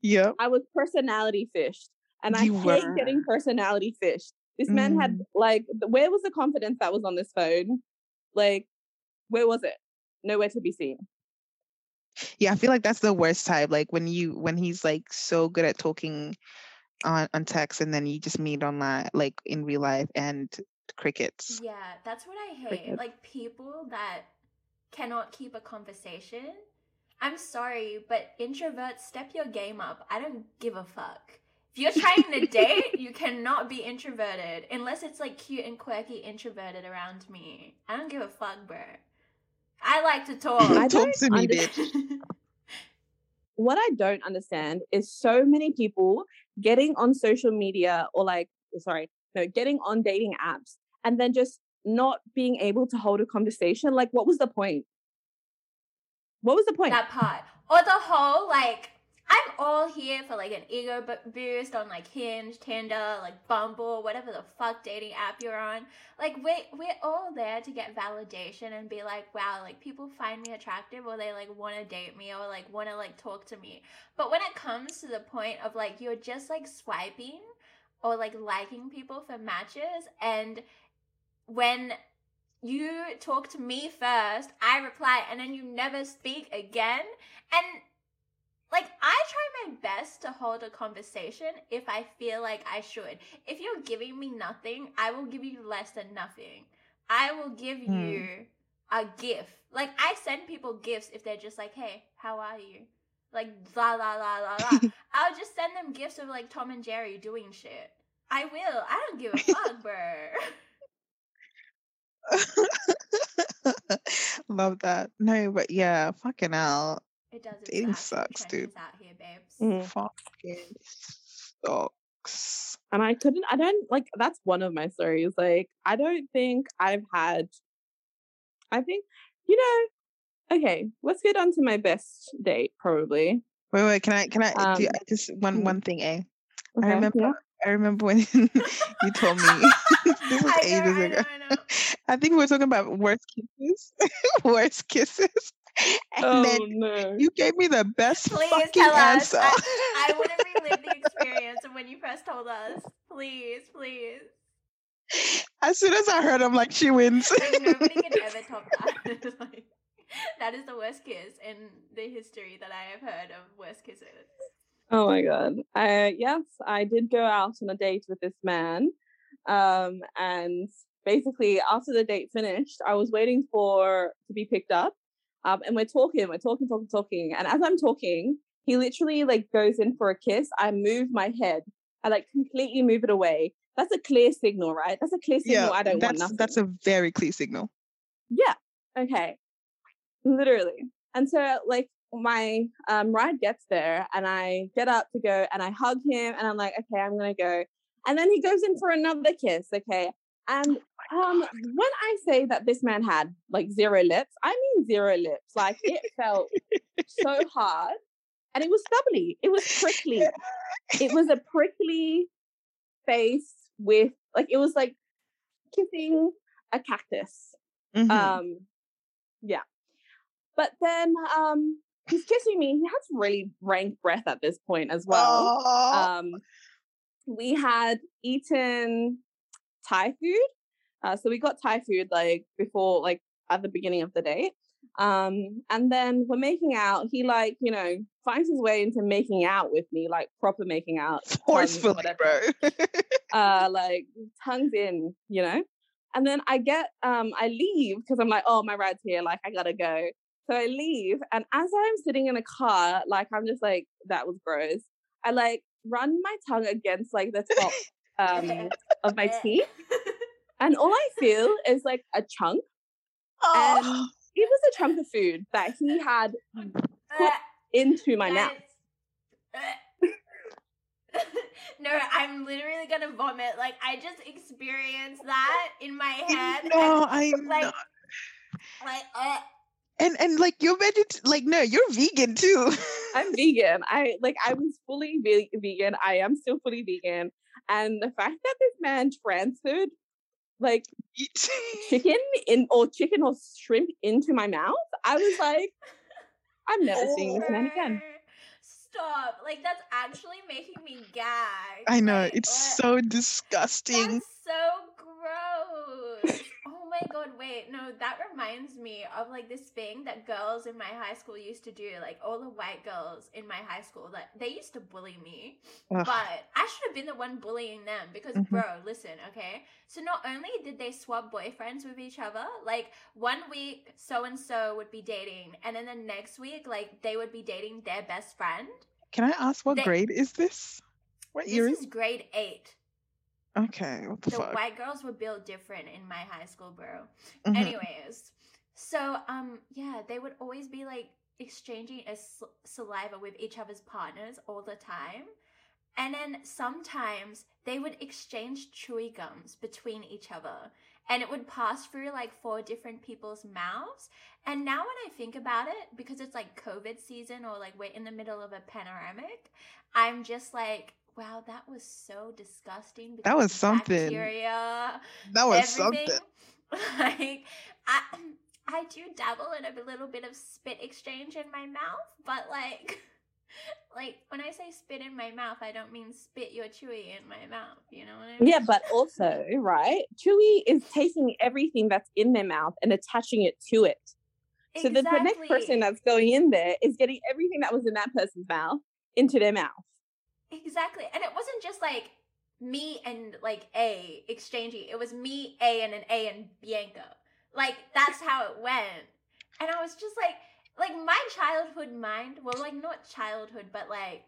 Yeah, I was personality fished. And I You hate were. getting personality fished. This man had Mm. like where was the confidence that was on this phone? Like, where was it? Nowhere to be seen. Yeah, I feel like that's the worst type. Like when you when he's like so good at talking on on text and then you just meet online like in real life and crickets. Yeah, that's what I hate. Cricket. Like people that cannot keep a conversation. I'm sorry, but introverts, step your game up. I don't give a fuck. If you're trying to date, you cannot be introverted unless it's like cute and quirky introverted around me. I don't give a fuck, bro. I like to talk. I Talk to me, bitch. What I don't understand is so many people getting on social media or like sorry, no, getting on dating apps and then just not being able to hold a conversation. Like, what was the point? What was the point? that part or the whole like i'm all here for like an ego boost on like hinge tinder like bumble whatever the fuck dating app you're on like we we're all there to get validation and be like wow like people find me attractive or they like want to date me or like want to like talk to me but when it comes to the point of like you're just like swiping or like liking people for matches and when you talk to me first, I reply, and then you never speak again. And like, I try my best to hold a conversation if I feel like I should. If you're giving me nothing, I will give you less than nothing. I will give Hmm. you a GIF. Like, I send people GIFs if they're just like, hey, how are you? Like, la la la la la. I'll just send them GIFs of like Tom and Jerry doing shit. I will. I don't give a fuck, bro. Love that. No, but yeah, fucking hell. It does. Dating the actual sucks, dude. out here, babes. Mm. Fucking sucks. and I couldn't, I don't like, that's one of my stories. Like, I don't think I've had, I think, you know, okay, let's get on to my best date, probably. Wait, wait, can I can I do Um, I just one mm. one thing, eh? I remember yeah. I remember when you told me this was I know, ages I ago. know, I know. I think we were talking about worst kisses. worst kisses. And Oh, then no. you gave me the best Please fucking tell us. answer. I, I want to relive the experience of when you first told us. Please, please. as soon as I heard, I'm like, she wins. Like nobody can ever top that. like, that is the worst kiss in the history that I have heard of worst kisses. Oh my god. I yes, I did go out on a date with this man. Um and basically after the date finished, I was waiting for to be picked up. Um and we're talking, we're talking, talking, talking. And as I'm talking, he literally like goes in for a kiss. I move my head. I like completely move it away. That's a clear signal, right? That's a clear signal I don't that's want nothing. that's a very clear signal. Yeah. Okay. Literally. And so like my um ride gets there and I get up to go and I hug him and I'm like, okay, I'm gonna go. And then he goes in for another kiss, okay? And um when I say that this man had like zero lips, I mean zero lips. Like it felt so hard. And it was stubbly. It was prickly. It was a prickly face with like it was like kissing a cactus. Mhm. Um, yeah. But then um, he's kissing me. He has really rank breath at this point as well. Oh, Um, we had eaten Thai food. Uh, so we got Thai food like before, like at the beginning of the date. Um, and then we're making out. He like, you know, finds his way into making out with me, like proper making out. forcefully, whatever bro. uh like tongues in you know and then i get um i leave because i'm like oh my ride's here like i gotta go So I leave, and as I'm sitting in a car, like I'm just like, that was gross. I like run my tongue against like the top um, of my eh. teeth, and all I feel is like a chunk. Oh. And Oh, it was a chunk of food that he had put eh. into my mouth. Eh. no, I'm literally gonna vomit. Like I just experienced that in my head. no, and, I like, not. like uh, And and like you're veget like no, you're vegan too. I'm vegan. I like I was fully ve- vegan. I am still fully vegan. And the fact that this man transferred like chicken in or chicken or shrimp into my mouth, I was like, I'm never seeing this man again. Stop! Like that's actually making me gag. I know Like, it's what? so disgusting. That's so gross. Oh, oh my god, wait, no, that reminds me of like this thing that girls in my high school used to do. Like all the white girls in my high school, that they used to bully me. Ugh. But I should have been the one bullying them because, Mhm. bro, listen, okay? So not only did they swap boyfriends with each other, like one week so and so would be dating, and then the next week, like they would be dating their best friend. Can I ask what They- grade is this? What year? This is grade eight. Okay, what the, The fuck? white girls were built different in my high school, bro. Mhm. Anyways, so um, yeah, they would always be like exchanging a s- saliva with each other's partners all the time. And then sometimes they would exchange chewy gums between each other. And it would pass through like four different people's mouths. And now when I think about it, because it's like COVID season or like we're in the middle of a panoramic, I'm just like, wow, that was so disgusting. That was something. Bacteria, that was everything. something. Like I, I do dabble in a little bit of spit exchange in my mouth, but like, like when I say spit in my mouth, I don't mean spit your chewy in my mouth. You know what I mean? Yeah, but also, right? Chewy is taking everything that's in their mouth and attaching it to it. So that the next person that's going in there is getting everything that was in that person's mouth into their mouth. Exactly. And it wasn't just like me and like A exchanging. It was me, A, and an A and Bianca. Like that's how it went. And I was just like like my childhood mind, well like not childhood, but like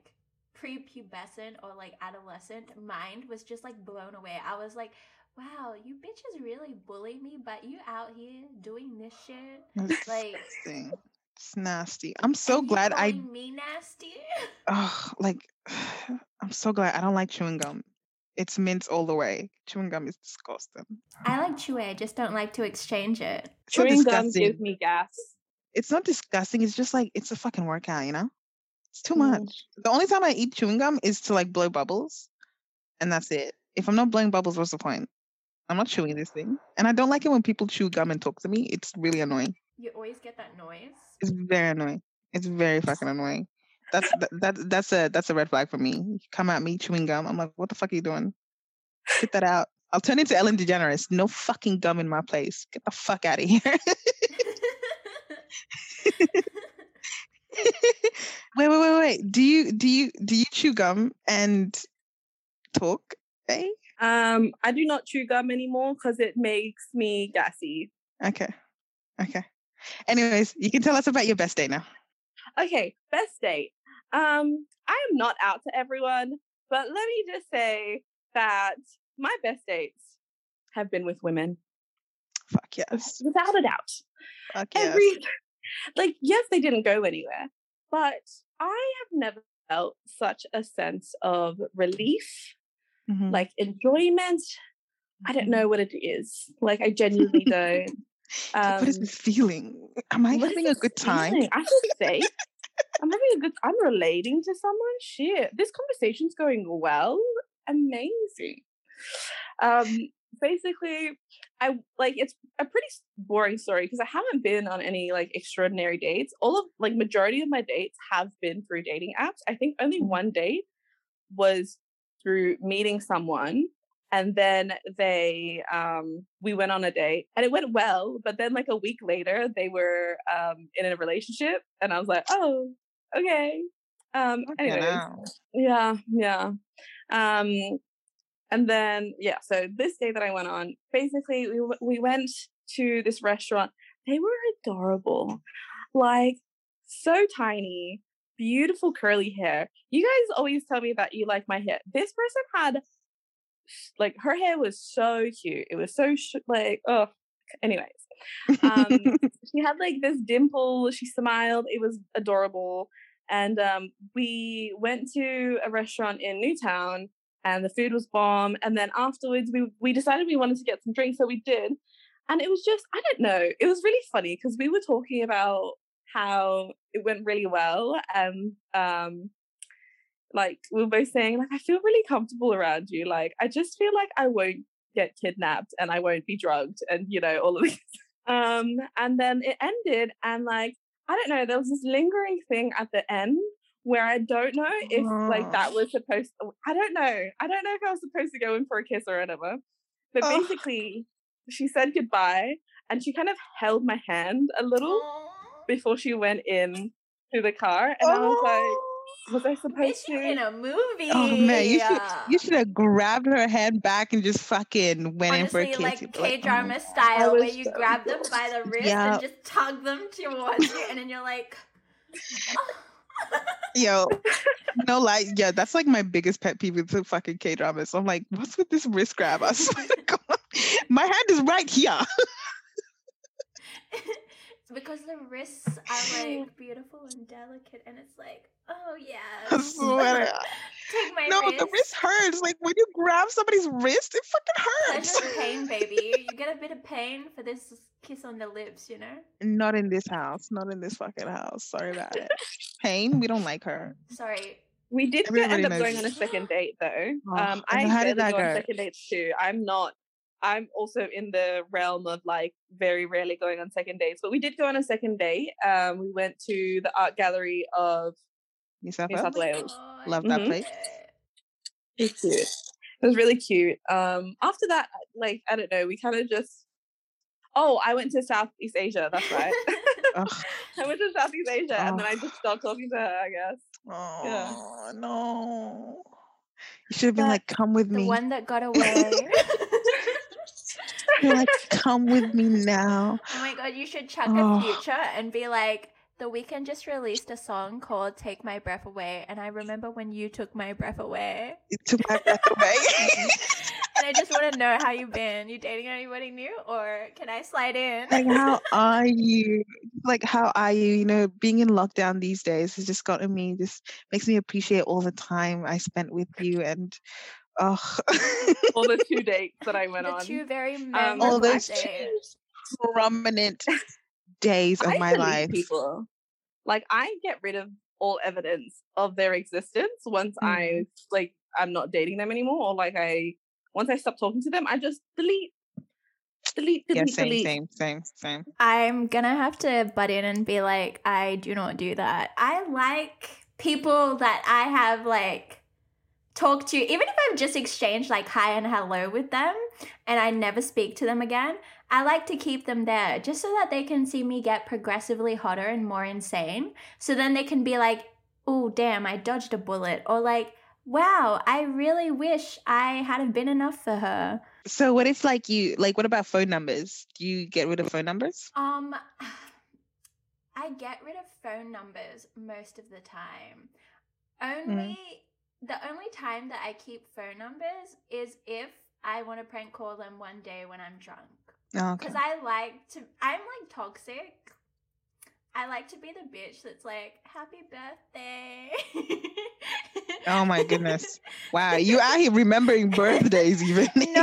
prepubescent or like adolescent mind was just like blown away. I was like, wow, you bitches really bully me, but you out here doing this shit. It's Like. It's nasty. I'm so and you glad I calling me nasty. oh like I'm so glad I don't like chewing gum. It's mint all the way. Chewing gum is disgusting. I like chewy, I just don't like to exchange it. It's Chewing gum disgusting. gives me gas. It's not disgusting. It's just like it's a fucking workout, you know? It's too Mm. much. The only time I eat chewing gum is to like blow bubbles. And that's it. If I'm not blowing bubbles, what's the point? I'm not chewing this thing. And I don't like it when people chew gum and talk to me. It's really annoying. You always get that noise. It's very annoying. It's very fucking annoying. That's that, that that's a that's a red flag for me. You come at me chewing gum. I'm like, what the fuck are you doing? Get that out. I'll turn into Ellen DeGeneres. No fucking gum in my place. Get the fuck out of here. wait, wait, wait, wait. Do you do you do you chew gum and talk? Eh? Um, I do not chew gum anymore because it makes me gassy. Okay. Okay. Anyways, you can tell us about your best date now. Okay, best date. Um, I am not out to everyone, but let me just say that my best dates have been with women, Fuck yes. without a doubt. Fuck yes. Every like, yes, they didn't go anywhere, but I have never felt such a sense of relief, Mhm. like enjoyment. I don't Mhm. know what it is. Like, I genuinely don't. What is Um, this feeling? Am I having a good time? feeling? I should say, I'm having a good. I'm relating to someone. Shit, this conversation's going well. Amazing. Um, basically, I like it's a pretty boring story because I haven't been on any like extraordinary dates. All of like majority of my dates have been through dating apps. I think only Mhm. one date was through meeting someone and then they um we went on a date and it went well but then like a week later they were um in a relationship and i was like oh okay um Okay, anyways now. yeah yeah um and then yeah so this day that i went on basically we, we went to this restaurant they were adorable like so tiny, beautiful curly hair. You guys always tell me that you like my hair. This person had like her hair was so cute. It was so sh- like oh. Anyways, um, she had like this dimple. She smiled. It was adorable. And um, we went to a restaurant in Newtown, and the food was bomb. And then afterwards, we we decided we wanted to get some drinks, so we did. And it was just I don't know. It was really funny because we were talking about how it went really well, and um, like we were both saying like I feel really comfortable around you. Like I just feel like I won't get kidnapped and I won't be drugged and you know all of these. Um, and then it ended, and like I don't know, there was this lingering thing at the end where I don't know if like that was supposed. To, I don't know. I don't know if I was supposed to go in for a kiss or whatever. But Oh. basically, she said goodbye, and she kind of held my hand a little before she went in to the car, and I was like, was I supposed Bitch, you in to? a movie. Oh man, you should you should have grabbed her hand back and just fucking went in for a Honestly, kiss. like You'd be like, K "Oh drama style, where you so grab them by the wrist Yeah. and just tug them towards you, and then you're like, Yo, no lie, yeah, that's like my biggest pet peeve with the fucking K dramas. So I'm like, what's with this wrist grab? I swear to God, my hand is right here. it's because the wrists are like beautiful and delicate, and it's like, oh I yes, swear take my No, wrist. the wrist hurts. Like when you grab somebody's wrist, it fucking Pleasure hurts. pain, baby. You get a bit of pain for this kiss on the lips, you know. Not in this house. Not in this fucking house. Sorry about it. Pain, we don't like her. Sorry. We did go- Everybody end up knows going on a second date though. Oh, um, and I how did that go on go? second dates too. I'm not. I'm also in the realm of like very rarely going on second dates, but we did go on a second date. Um, we went to the art gallery of New South New Wales? South Wales. Oh, Love that Mhm. place. It's cute. It was really cute. Um, after that, like I don't know, we kind of just. Oh, I went to Southeast Asia. That's right. I went to Southeast Asia, and then I Oh. just stopped talking to her. I guess. Oh no. You should have been But like, come with The me. one that got away. Like, come with me now. Oh my god, you should chuck Oh. a future and be like, The Weeknd just released a song called Take My Breath Away, and I remember when you took my breath away. It took my breath away. And I just want to know how you've been. You dating anybody new, or can I slide in? like, how are you? Like, how are you? You know, being in lockdown these days has just gotten me, just makes me appreciate all the time I spent with you. And, oh, All the two dates that I went the on. two very Um, memorable all those days. two prominent days of I my life. people. Like I get rid of all evidence of their existence once Mm. I like I'm not dating them anymore, or like I once I stop talking to them, I just delete, delete, delete, Yeah, same, delete. same, same, same. I'm gonna have to butt in and be like, I do not do that. I like people that I have like talked to, even if I've just exchanged like hi and hello with them and I never speak to them again. I like to keep them there just so that they can see me get progressively hotter and more insane. So then they can be like, oh, damn, I dodged a bullet. Or like, wow, I really wish I had been enough for her. So, what if, like, you, like, what about phone numbers? Do you get rid of phone numbers? Um, I get rid of phone numbers most of the time. Only the only time that I keep phone numbers is if I want to prank call them one day when I'm drunk. Oh, okay. Because I like to, I'm like toxic. I like to be the bitch that's like, happy birthday. Oh my goodness. Wow, you out here remembering birthdays even. no, no, no,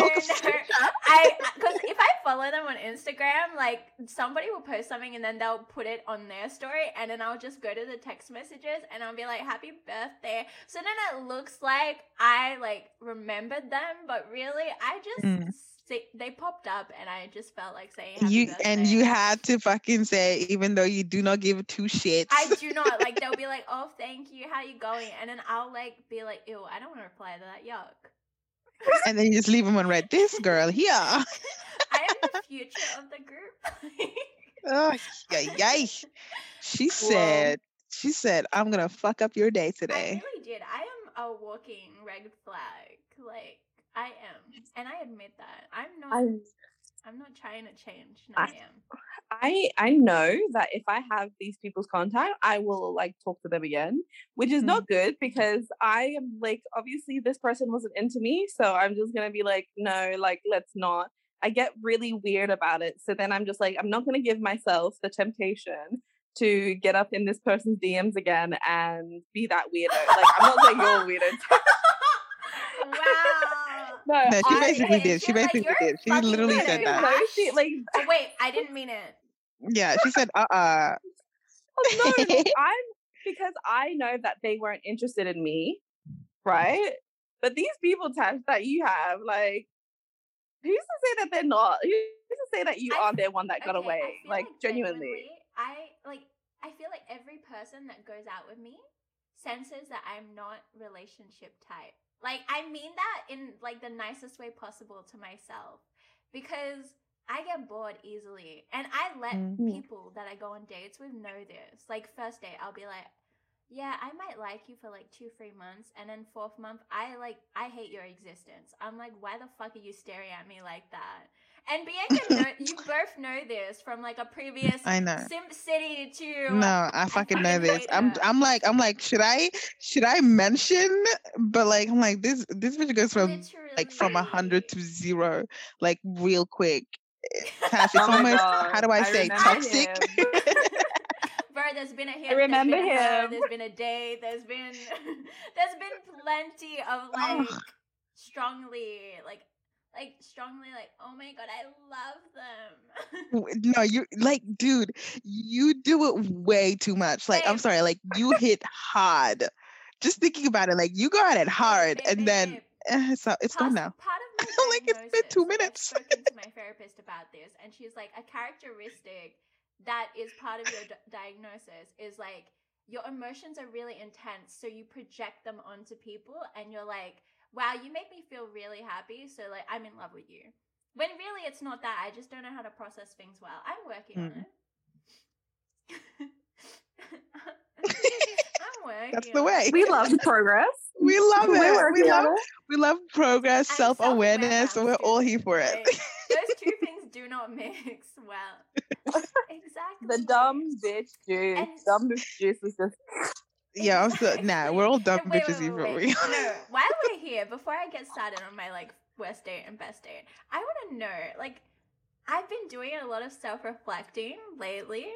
no, no, no. I because if I follow them on Instagram, like somebody will post something and then they'll put it on their story, and then I'll just go to the text messages and I'll be like, "Happy birthday!" So then it looks like I like remembered them, but really I just Mm. Say, they popped up and I just felt like saying You birthday. and you had to fucking say, even though you do not give two shits. I do not like. They'll be like, "Oh, thank you. How you going?" And then I'll like be like, "Ew, I don't want to reply to that. Yuck." and then you just leave them on read. This girl here. I am the future of the group. Oh, yay. She said, she said, I'm gonna fuck up your day today." I really did. I am a walking red flag. Like I am, and I admit that. I'm not. I I'm not trying to change. No, I- I am. I I know that if I have these people's contact, I will like talk to them again, which is Mm. not good because I am like obviously this person wasn't into me, so I'm just gonna be like, no, like let's not. I get really weird about it, so then I'm just like, I'm not gonna give myself the temptation to get up in this person's DMs again and be that weirdo. Like I'm not saying you're a weirdo. wow. No, No, she I- basically okay, did. She you're like, basically did. She literally said that. No, she, like Oh, wait, I didn't mean it. Yeah, she said, uh uh Oh, no, no, I'm because I know that they weren't interested in me, right? But these people tags that you have, like, who's to say that they're not? Who's to say that you I- are the one that got Okay, away? feel Like, genuinely. I like I feel like every person that goes out with me senses that I'm not relationship type. Like I mean that in like the nicest way possible to myself because I get bored easily and I let Mm. people that I go on dates with know this. Like first date I'll be like yeah, I might like you for like two, three months, and then fourth month, I like, I hate your existence. I'm like, why the fuck are you staring at me like that? And Bianca, know, you both know this from like a previous I know. Sim City to No, I fucking know fucking this. I'm. I'm like I'm like, should I should I mention? But like I'm like this this bitch goes from like from a hundred to zero, like real quick. Tash, it's Oh almost how do I, I say remember toxic? him. Bro, there's been a hit. remember there's been a her, him. There's been a date. There's been there's been plenty of like Ugh. strongly like like strongly like oh my god I love them. No, you like, dude, you do it way too much. Like, I'm sorry, like you hit hard. Just thinking about it, like you go at it hard, Babe, and babe, then babe. eh, it's it's gone now. Part of my like, it's been two minutes. I've spoken to my therapist about this, and she's like, a characteristic that is part of your d- diagnosis is like your emotions are really intense, so you project them onto people, and you're like, wow, you make me feel really happy, so like I'm in love with you. When really it's not that. I just don't know how to process things well. I'm working on Mm. it. I'm working. That's the way. We love progress. We love We're it. We working on love it. we love progress, self awareness. We're all here for it. those two things do not mix well. exactly. The dumb bitch juice. And- Dumb bitch juice was just. Yeah, I'm so nah. We're all dumb Wait, bitches wait, here wait, wait. No, while we're here, before I get started on my like worst date and best date, I want to know like I've been doing a lot of self reflecting lately,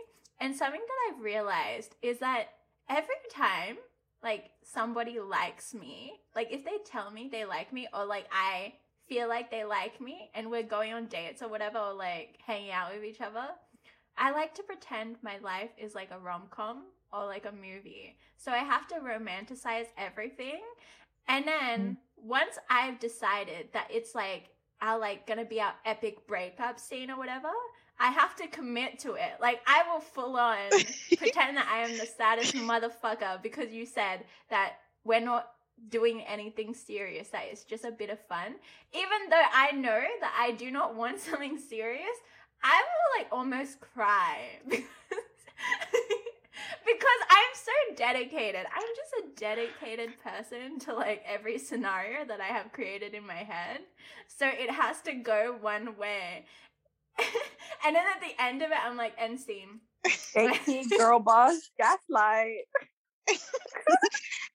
and something that I've realized is that every time like somebody likes me, like if they tell me they like me, or like I feel like they like me, and we're going on dates or whatever, or like hanging out with each other, I like to pretend my life is like a rom com or like a movie. So I have to romanticize everything. And then hmm. once I've decided that it's like our like gonna be our epic breakup scene or whatever, I have to commit to it. Like I will full on pretend that I am the saddest motherfucker because you said that we're not doing anything serious, that it's just a bit of fun. Even though I know that I do not want something serious, I will like almost cry because, because I'm so dedicated. I'm just a dedicated person to like every scenario that I have created in my head. So it has to go one way. and then at the end of it, I'm like, end scene. Gatekeep, girl boss, gaslight.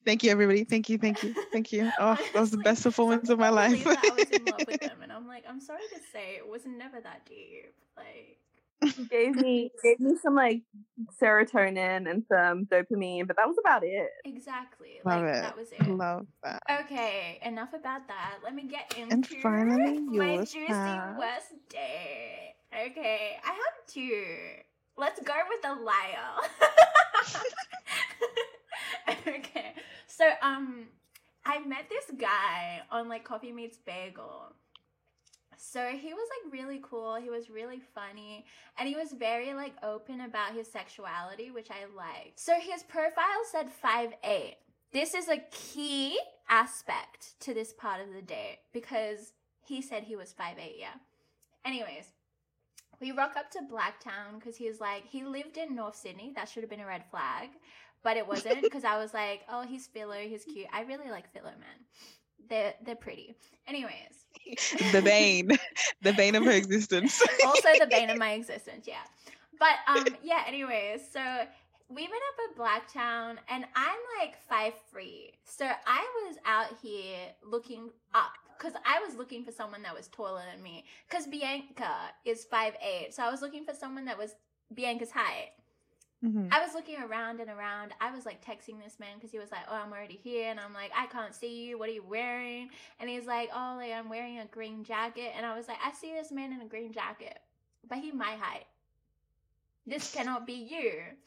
Thank you, everybody. Thank you, thank you, thank you. Oh, that was the best performance some of my life. I was in love with them, and I'm like, I'm sorry to say, it was never that deep. Like, Gave me gave me some like serotonin and some dopamine, but that was about it. exactly. Love like, it. that was it. Love that. Okay, enough about that. Let me get into And finally, my yours, juicy Pat. worst day. Okay, I have two. Let's go with the liar. okay, so um, I met this guy on like Coffee Meets Bagel. So he was like really cool. He was really funny, and he was very like open about his sexuality, which I liked. So his profile said five eight this is a key aspect to this part of the date because he said he was 5'8 yeah anyways we rock up to blacktown because he was like he lived in north sydney that should have been a red flag but it wasn't because i was like oh he's Filo he's cute i really like Filo man they're they're pretty anyways the bane, the bane of her existence. also the bane of my existence, yeah. But um, yeah. Anyways, so we met up at Blacktown, and I'm like five three, so I was out here looking up because I was looking for someone that was taller than me. Because Bianca is five eight, so I was looking for someone that was Bianca's height. Mhm. I was looking around and around. I was like texting this man because he was like, "Oh, I'm already here," and I'm like, "I can't see you. What are you wearing?" And he's like, "Oh, like I'm wearing a green jacket," and I was like, "I see this man in a green jacket, but he my height. This cannot be you."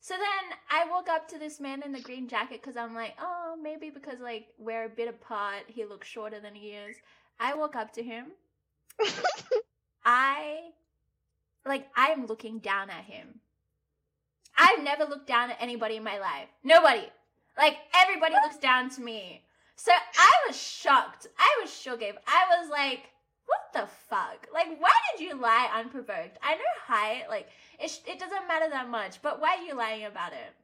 So then I walk up to this man in the green jacket because I'm like, "Oh, maybe because like we're a bit apart, he looks shorter than he is." I walk up to him. I like I'm looking down at him. I've never looked down at anybody in my life. Nobody. Like everybody looks down to me. So I was shocked. I was shook. Abe. I was like, what the fuck? Like, why did you lie unprovoked? I know height, like, it, sh- it doesn't matter that much, but why are you lying about it?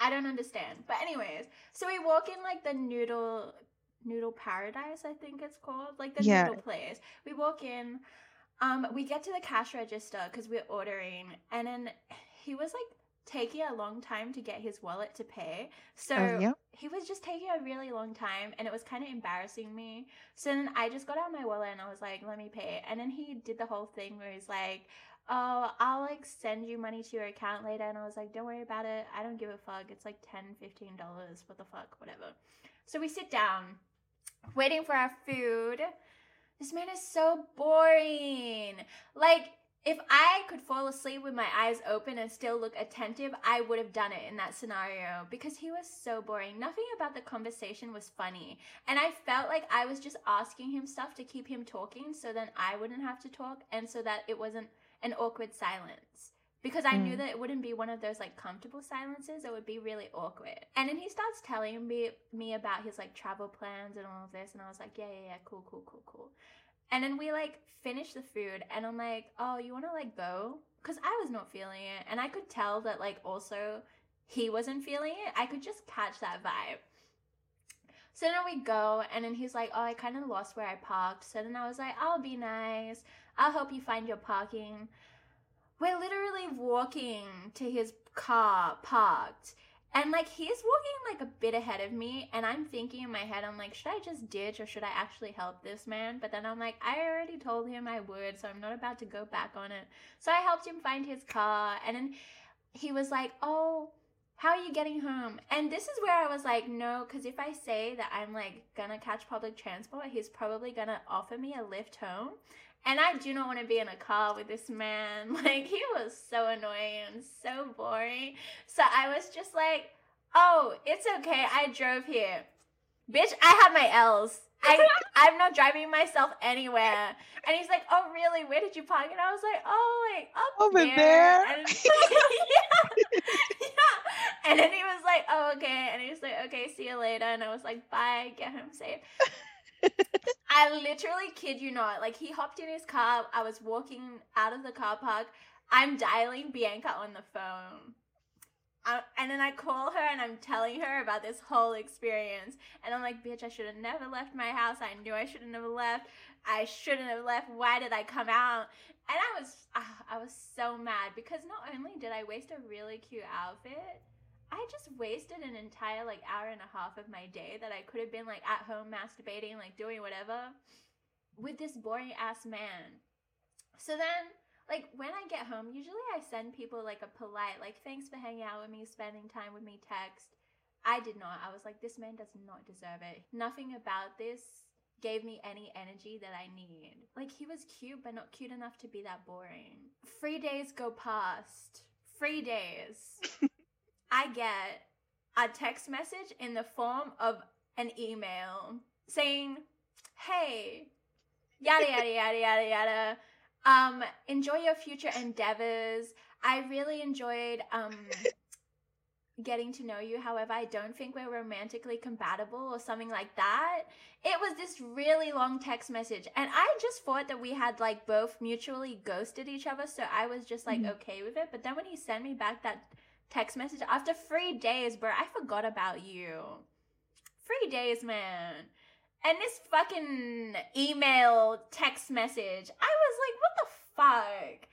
I don't understand. But anyways, so we walk in like the noodle noodle paradise, I think it's called, like the Yeah. noodle place. We walk in, um, we get to the cash register because we're ordering, and then he was like taking a long time to get his wallet to pay. So Uh, yep. he was just taking a really long time, and it was kind of embarrassing me. So then I just got out my wallet and I was like, "Let me pay." And then he did the whole thing where he's like, "Oh, I'll like send you money to your account later." And I was like, "Don't worry about it. I don't give a fuck. It's like 10 dollars. What the fuck? Whatever." So we sit down, waiting for our food. This man is so boring. Like, if I could fall asleep with my eyes open and still look attentive, I would have done it in that scenario because he was so boring. Nothing about the conversation was funny. And I felt like I was just asking him stuff to keep him talking so then I wouldn't have to talk and so that it wasn't an awkward silence. Because I knew Mm. that it wouldn't be one of those like comfortable silences, it would be really awkward. And then he starts telling me me about his like travel plans and all of this, and I was like, yeah, yeah, yeah, cool, cool, cool, cool. And then we like finish the food, and I'm like, oh, you want to like go? Because I was not feeling it, and I could tell that like also he wasn't feeling it. I could just catch that vibe. So then we go, and then he's like, oh, I kind of lost where I parked. So then I was like, I'll be nice. I'll help you find your parking. We're literally walking to his car parked. And like he's walking like a bit ahead of me, and I'm thinking in my head, I'm like, should I just ditch or should I actually help this man? But then I'm like, I already told him I would, so I'm not about to go back on it. So I helped him find his car, and then he was like, Oh, how are you getting home? And this is where I was like, No, because if I say that I'm like gonna catch public transport, he's probably gonna offer me a lift home. And I do not want to be in a car with this man. Like, he was so annoying and so boring. So I was just like, oh, it's okay. I drove here. Bitch, I have my L's. I, I'm not driving myself anywhere. And he's like, oh, really? Where did you park? And I was like, oh, like, up Over there. there? And, yeah, yeah. And then he was like, oh, okay. And he was like, okay, see you later. And I was like, bye, get home safe. I literally kid you not. Like he hopped in his car. I was walking out of the car park. I'm dialing Bianca on the phone. I, and then I call her and I'm telling her about this whole experience. And I'm like, bitch, I should have never left my house. I knew I shouldn't have left. I shouldn't have left. Why did I come out? And I was, ah, I was so mad because not only did I waste a really cute outfit, I just wasted an entire like hour and a half of my day that I could have been like at home masturbating, like doing whatever with this boring ass man. So then, like when I get home, usually I send people like a polite, like thanks for hanging out with me, spending time with me text. I did not. I was like, this man does not deserve it. Nothing about this gave me any energy that I need. Like he was cute, but not cute enough to be that boring. Three days go past. Three days. I get a text message in the form of an email saying, "Hey, yada yada yada yada yada. Um, enjoy your future endeavors. I really enjoyed um getting to know you. However, I don't think we're romantically compatible or something like that. It was this really long text message, and I just thought that we had like both mutually ghosted each other, so I was just like Mhm. okay with it. But then when he sent me back that text message after three days, bro, I forgot about you. Three days, man. And this fucking email text message, I was like, what the fuck?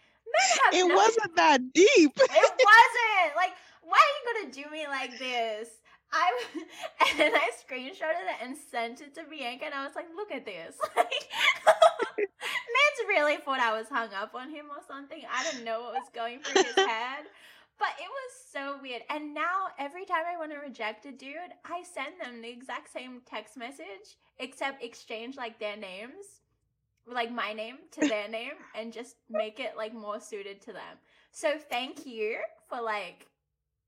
have It no- wasn't that deep. It wasn't. Like, why are you gonna do me like this? I and then I screenshotted it and sent it to Bianca, and I was like, "Look at this." Like, Mans really thought I was hung up on him or something. I don't know what was going through his head, but it was so weird. And now every time I want to reject a dude, I send them the exact same text message, except exchange like their names, like my name to their name, and just make it like more suited to them. So thank you for like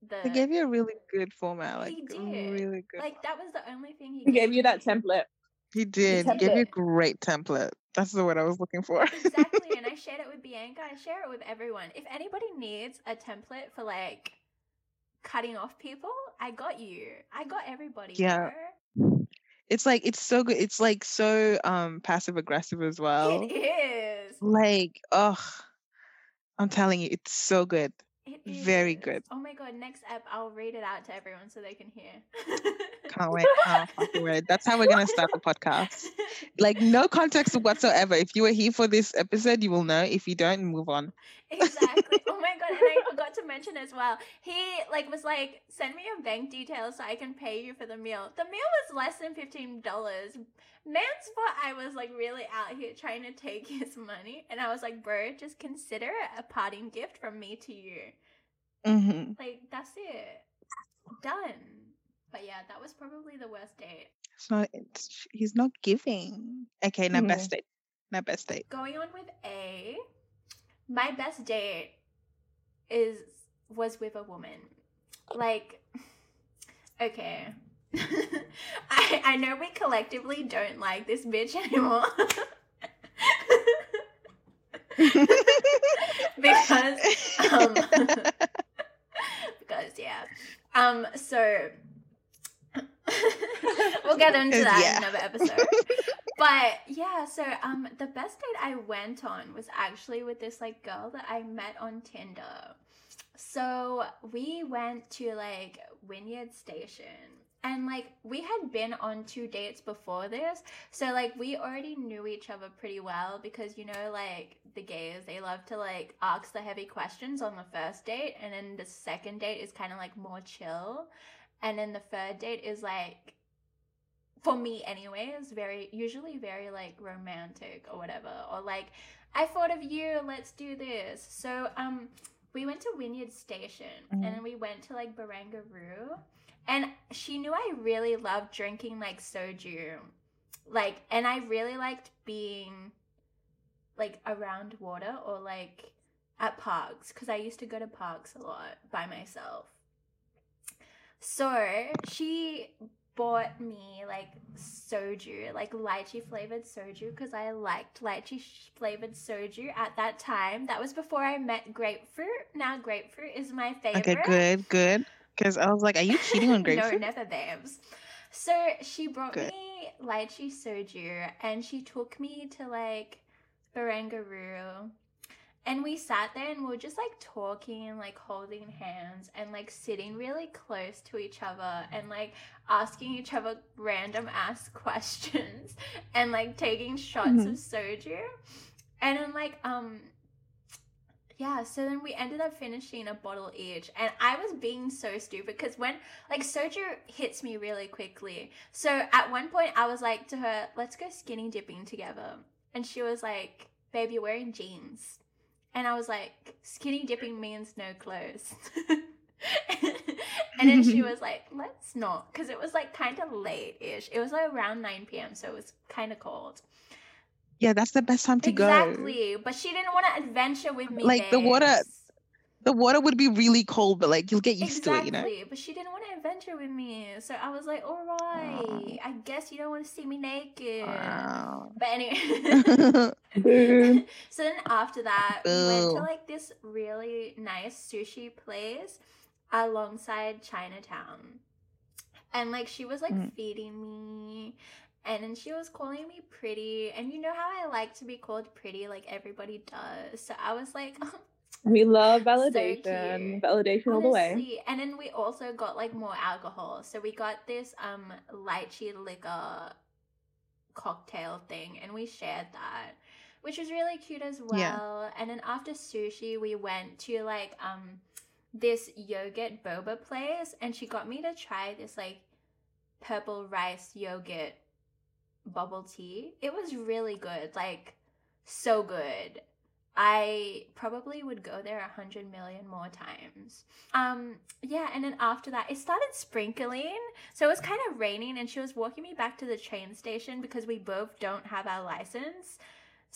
the He gave you a really good format. Like He did. really good. like that was the only thing he He gave you that template. he did. He gave you a great template. That's the word I was looking for. exactly and i shared it with bianca i share it with everyone if anybody needs a template for like cutting off people i got you i got everybody Yeah. bro. it's like it's so good. It's like so um passive aggressive as well. it is Like, oh, I'm telling you, it's so good. It very good. oh my god next app i'll read it out to everyone so they can hear Can't wait. Can't fucking wait. That's how we're gonna start the podcast. Like no context whatsoever. If you were here for this episode, you will know. If you don't, move on. exactly. Oh my god, and I forgot to mention as well. He like was like, send me your bank details so I can pay you for the meal. The meal was less than fifteen dollars. Man's thought I was like really out here trying to take his money, and I was like, bro, just consider it a parting gift from me to you. Mm-hmm. Like that's it, done. But yeah, that was probably the worst date. It's not. It's, he's not giving. Okay, now Mhm. best date. Now best date. Going on with A, my best date is was with a woman. Like, okay. I I know we collectively don't like this bitch anymore. because um because yeah. Um so we'll get into that Yeah. in another episode. But yeah, so um the best date I went on was actually with this like girl that I met on Tinder. So we went to like Wynyard Station and like we had been on two dates before this. So like we already knew each other pretty well because you know like the gays they love to like ask the heavy questions on the first date and then the second date is kind of like more chill and then the third date is like for me anyway is very usually very like romantic or whatever. Or like i thought of you let's do this. So um we went to wynyard station Mhm. and then we went to like barangaroo. And she knew i really loved drinking like soju. Like and i really liked being like around water or like at parks because i used to go to parks a lot by myself so she bought me like soju, like lychee flavored soju, because I liked lychee flavored soju at that time. That was before I met grapefruit. Now grapefruit is my favorite. Okay, good, good. Because I was like, are you cheating on no, grapefruit? never, babes. So she brought Good. me lychee soju, and she took me to like Barangaroo. And we sat there and we were just like talking and like holding hands and like sitting really close to each other and like asking each other random ass questions and like taking shots Mhm. of soju. And then like um yeah, so then we ended up finishing a bottle each, and I was being so stupid because when like soju hits me really quickly. So at one point, I was like to her, "Let's go skinny dipping together," and she was like, "Babe, you're wearing jeans," and I was like, "Skinny dipping means no clothes." and then she was like, "Let's not," because it was like kind of late ish. It was like around nine p.m., so it was kind of cold. Yeah, that's the best time to go. Exactly, but she didn't want to adventure with me. Like, the water- babes. The water would be really cold, but like you'll get used exactly, to it, you know. but she didn't want to adventure with me, so I was like, "All right, I guess you don't want to see me naked." Wow. But anyway, so then after that, we went to like this really nice sushi place alongside Chinatown, and like she was like Mm. feeding me. And then she was calling me pretty, and you know how I like to be called pretty, like everybody does. So I was like, We love So validation. cute. validation all the way. And then we also got like more alcohol. So we got this um lychee liquor cocktail thing and we shared that. which was really cute as well. Yeah. And then after sushi, we went to like um this yogurt boba place, and she got me to try this like purple rice yogurt bubble tea. It was really good, like so good. I probably would go there a hundred million more times. Um, yeah, and then after that, it started sprinkling, so it was kind of raining, and she was walking me back to the train station because we both don't have our license.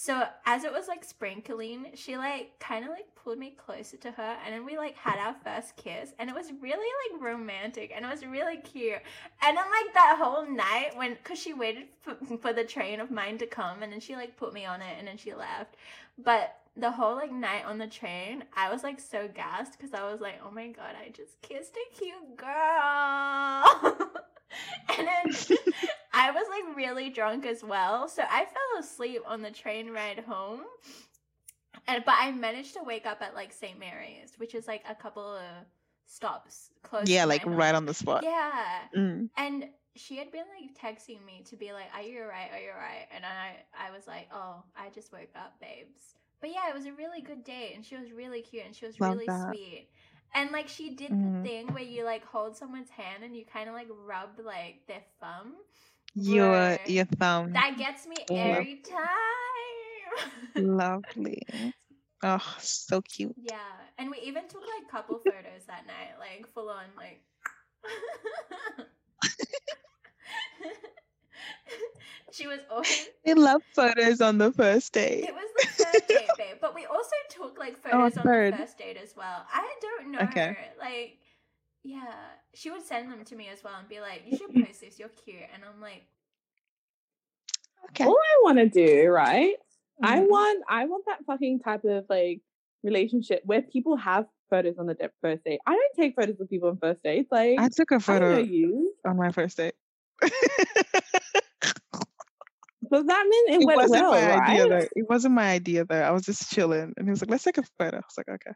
So as it was like sprinkling, she like kind of like pulled me closer to her, and then we like had our first kiss, and it was really like romantic, and it was really cute. And then like that whole night when, cause she waited for, for the train of mine to come, and then she like put me on it, and then she left. But the whole like night on the train, I was like so gassed because I was like, oh my god, I just kissed a cute girl. and then I was like really drunk as well, so I fell asleep on the train ride home. And but I managed to wake up at like St. Mary's, which is like a couple of stops close. Yeah, like my right home. on the spot. Yeah, Mm. and she had been like texting me to be like, "Are you alright? Are you alright?" And I, I was like, "Oh, I just woke up, babes." But yeah, it was a really good date, and she was really cute, and she was Love really that. sweet. And like she did Mhm. the thing where you like hold someone's hand and you kind of like rub like their thumb. Your your thumb. That gets me Love- every time. Lovely. Oh, so cute. yeah, and we even took like couple photos that night, like full on like. she was always They love photos on the first date. It was the third date, babe. But we also took like photos on third. the first date as well. I don't know Okay. her. Like, yeah, she would send them to me as well and be like, "You should post this. You're cute." And I'm like, Okay. All I want to do, right? I Mhm. want, I want that fucking type of like relationship where people have photos on the de- first date. I don't take photos of people on first dates. Like, I took a don't know photo you. on my first date. Does that mean it, it went wasn't well, my right? idea though. It wasn't my idea though. I was just chilling, and he was like, "Let's take a photo." I was like, "Okay."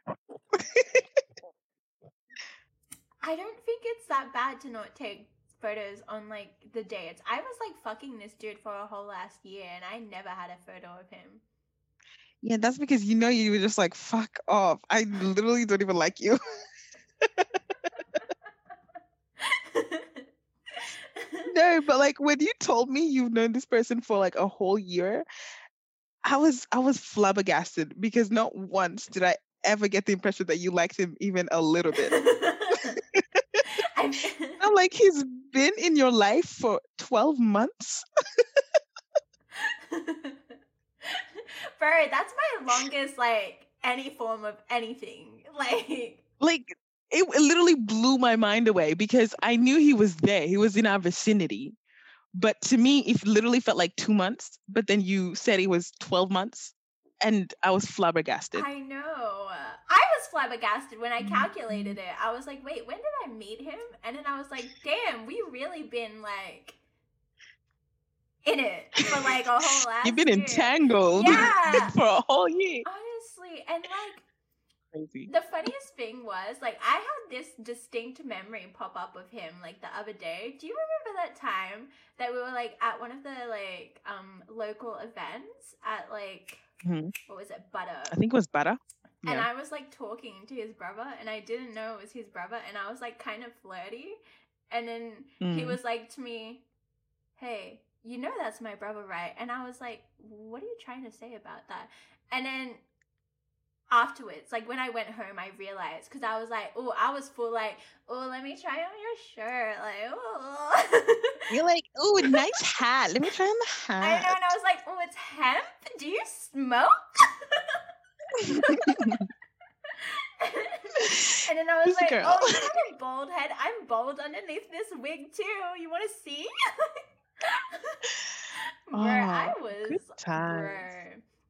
I don't think it's that bad to not take photos on like the dates. I was like fucking this dude for a whole last year, and I never had a photo of him. Yeah, that's because you know you were just like, "Fuck off." I literally don't even like you. no, but like when you told me you've known this person for like a whole year, I was I was flabbergasted because not once did I ever get the impression that you liked him even a little bit. I'm like, he's been in your life for 12 months. Bro, that's my longest like any form of anything. Like Like it, it literally blew my mind away because I knew he was there. He was in our vicinity. But to me, it literally felt like two months. But then you said it was 12 months. And I was flabbergasted. I know. I was flabbergasted when I mm-hmm. calculated it. I was like, wait, when did I meet him? And then I was like, damn, we really been like in it for like a whole last You've been year. entangled Yeah. for a whole year. Honestly, and like Crazy. the funniest thing was like I had this distinct memory pop up of him like the other day. Do you remember that time that we were like at one of the like um local events at like Mhm. what was it, Butter? I think it was better. And Yeah. I was like talking to his brother, and I didn't know it was his brother, and I was like kind of flirty. And then he Mm. was like to me, Hey, you know that's my brother, right? And I was like, What are you trying to say about that? And then afterwards, like when I went home, I realized because I was like, Oh, I was full like, Oh, let me try on your shirt. Like, oh. You're like, oh, nice hat. Let me try on the hat I know, and I was like, Oh, it's hemp? Do you smoke? and then I was like. "Oh, you have a bald head. I'm bald underneath this wig too. You want to see?" I Oh, was good times. bro.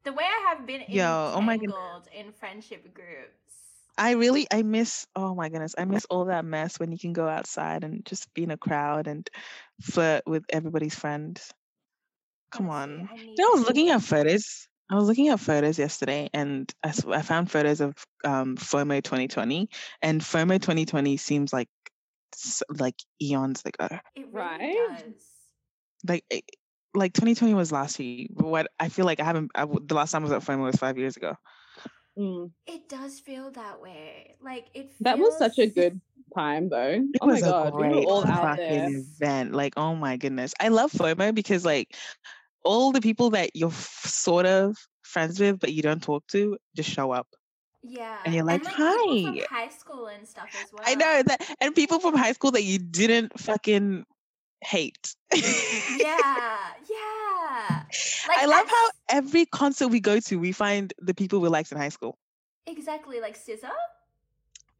The way I have been Yo, oh my goodness. entangled in friendship groups. I really, I miss, oh my goodness, I miss all that mess when you can go outside and just be in a crowd and flirt with everybody's friends. Come on. I You know, I was looking at photos. I was looking at photos yesterday and I, I found photos of um, FOMO 2020 and FOMO 2020 seems like like eons ago. It really Right? does. Like it, like 2020 was last year. But what I feel like I haven't. I, w- the last time I was at FOMO was five years ago. Mm. It does feel that way. Like it. Feels... That was such a good time, though. It oh my was a god, we were great all out fucking there. event. Like, oh my goodness, I love FOMO because like all the people that you're f- sort of friends with but you don't talk to just show up. Yeah. And you're like, people "Hi." from high school and stuff as well. I know that, and people from high school that you didn't fucking hate. Yeah. Yeah. Like I love how every concert we go to, we find the people we liked in high school. exactly like SZA.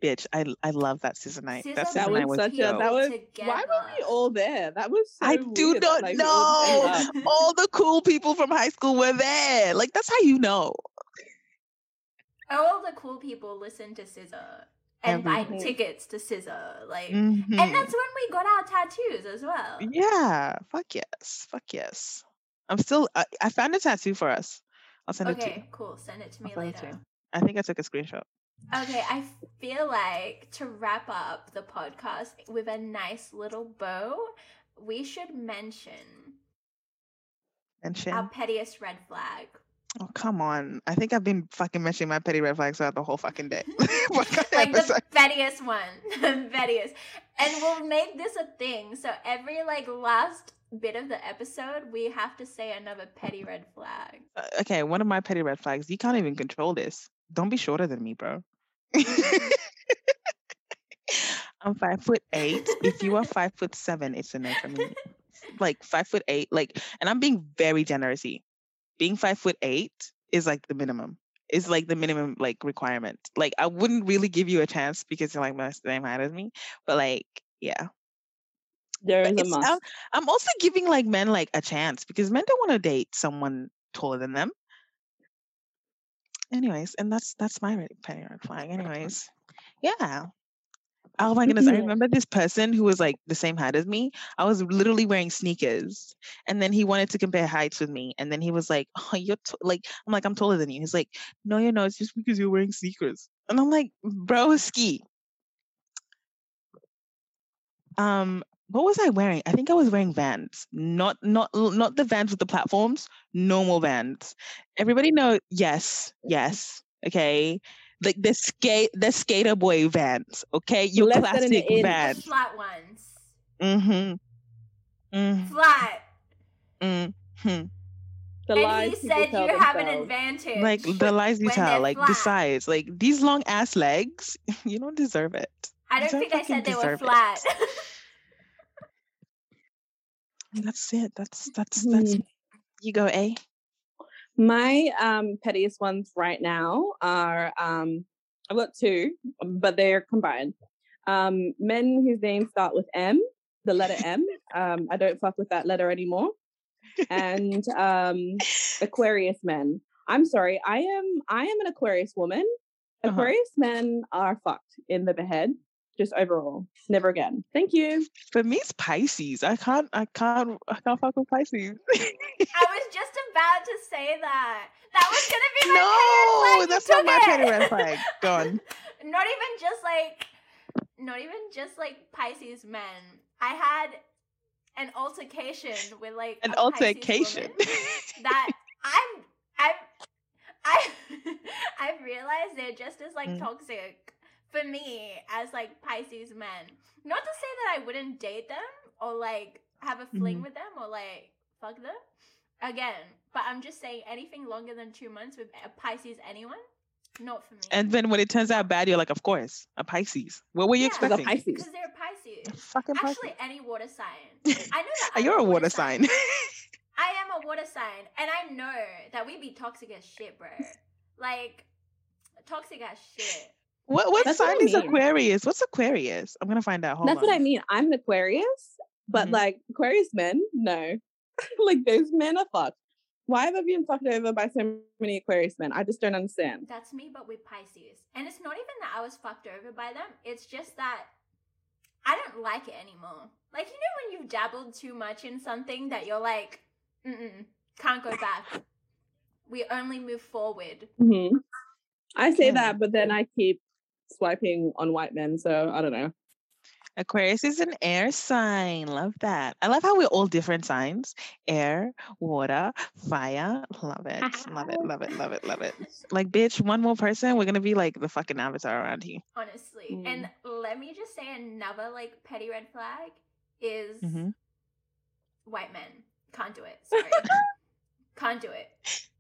Bitch, I I love that season night. That SZA That season night was was such a that was together. why were we all there? That was so I do weird that, not like, we all turned know. up. All the cool people from high school were there. Like that's how you know. All the cool people listen to SZA and buy Everything. tickets to SZA. Like, Mhm. and that's when we got our tattoos as well. Yeah, fuck yes, fuck yes. I'm still. I, I found a tattoo for us. I'll send it to you. Okay, cool. Send it to me it to later. I think I took a screenshot. Okay, I feel like to wrap up the podcast with a nice little bow, we should mention Mention. our pettiest red flag. Oh come on! I think I've been fucking mentioning my petty red flags throughout the whole fucking day. Like the pettiest one, the pettiest, and we'll make this a thing. So every like last bit of the episode, we have to say another petty red flag. Uh, okay, one of my petty red flags. You can't even control this. Don't be shorter than me, bro. I'm five foot eight. If you are five foot seven, it's a no for me. Like five foot eight, like, and I'm being very generous. Being five foot eight is like the minimum. Is like the minimum like requirement. Like I wouldn't really give you a chance because you're like the same height as me. But like, yeah. There is But a it's, must. I'm, I'm also giving like men like a chance because men don't want to date someone taller than them. Anyways, and that's that's my penny red flag. Anyways, yeah. Oh my goodness, I remember this person who was like the same height as me. I was literally wearing sneakers, and then he wanted to compare heights with me, and then he was like, "Oh, you're t-, like," I'm like, "I'm taller than you." He's like, "No, you're not. It's just because you're wearing sneakers." And I'm like, "Bro, ski." Um, what was I wearing? I think I was wearing Vans, not not not the Vans with the platforms, normal Vans. Everybody know, yes, yes, okay. Like the skate, the skater boy Vans, okay, your Less than an classic inch. The Vans. flat ones, Mm-hmm. Mm, flat. mm, hmm. The and lies he said tell you have an advantage. Like the lies you tell, like flat. the size, like these long ass legs, you don't deserve it. I don't don't think I said they were deserve it. flat. That's it. That's that's that's. Hmm. You go, A. My um, pettiest ones right now are um, I've got two, but they're combined. Um, men whose names start with M, the letter M. Um, I don't fuck with that letter anymore. And um, Aquarius men. I'm sorry, I am I am an Aquarius woman. Uh-huh. Aquarius men are fucked in the head, just overall. Never again. Thank you. For me, it's Pisces. I can't. I can't. I can't fuck with Pisces. I was just about to say that. That was gonna be my no, flag. that's not my took petty it. red flag. Gone. not even just like, not even just like Pisces men. I had an altercation with like An altercation. that I'm, I'm, I, I've realized they're just as like Mm. toxic for me as like Pisces men. Not to say that I wouldn't date them or like have a fling Mhm. with them or like fuck them again. But I'm just saying anything longer than two months with a Pisces anyone, not for me. and then when it turns out bad, you're like, of course, a Pisces. What were you Yeah. Because expecting? Pisces. because they're Pisces. Fucking Pisces. Actually, any water sign. I know that. I'm You're a water sign. I am a water sign, and I know that we'd be toxic as shit, bro. Like toxic as shit. What what That's sign I is mean. Aquarius? What's Aquarius? I'm gonna find out. Hold That's on. what I mean. I'm an Aquarius, but Mhm. like Aquarius men, no. like those men are fucked. Why have I been fucked over by so many Aquarius men? I just don't understand. That's me, but with Pisces. And it's not even that I was fucked over by them. It's just that I don't like it anymore. Like you know when you've dabbled too much in something that you're like, mm can't go back. We only move forward. hmm I say Yeah. that, but then I keep swiping on white men, so I don't know. Aquarius is an air sign. Love that. I love how we're all different signs air, water, fire. Love it. Love it. Love it. Love it. Love it. Like, bitch, one more person, we're going to be like the fucking avatar around here. Honestly. Mm. And let me just say another like petty red flag is hmm white men. Can't do it. Sorry. Can't do it.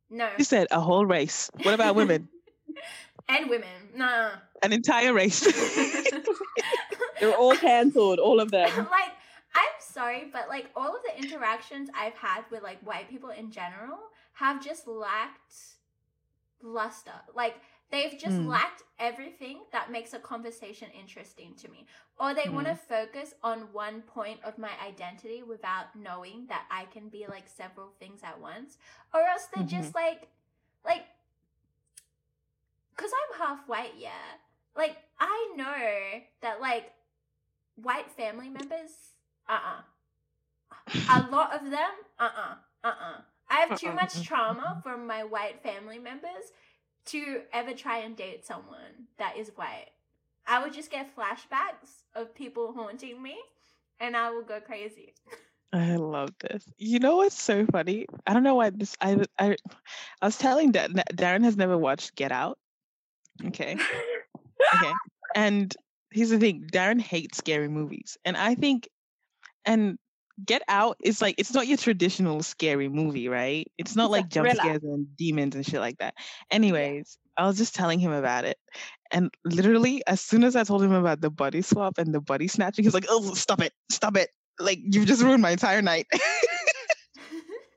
No. You said a whole race. What about women? and women. No. An entire race. They're all cancelled, all of them. like I'm sorry, but like all of the interactions I've had with like white people in general have just lacked luster. Like they've just Mm. lacked everything that makes a conversation interesting to me. Or they want to focus on one point of my identity without knowing that I can be like several things at once. Or else they're just like like cuz I'm half white, yeah. Like I know that like white family members, uh-uh. A lot of them, uh-uh, uh-uh. I have too Uh-uh, much trauma from my white family members to ever try and date someone that is white. I would just get flashbacks of people haunting me and I will go crazy. I love this. You know what's so funny? I don't know why this. I I, I was telling that Darren has never watched Get Out. Okay. Okay. And here's the thing: Darren hates scary movies, and I think, and Get Out is like it's not your traditional scary movie, right? It's not It's like jump thriller. scares and demons and shit like that. Anyways, I was just telling him about it, and literally as soon as I told him about the body swap and the body snatching, he's like, "Oh, stop it, stop it! Like you've just ruined my entire night."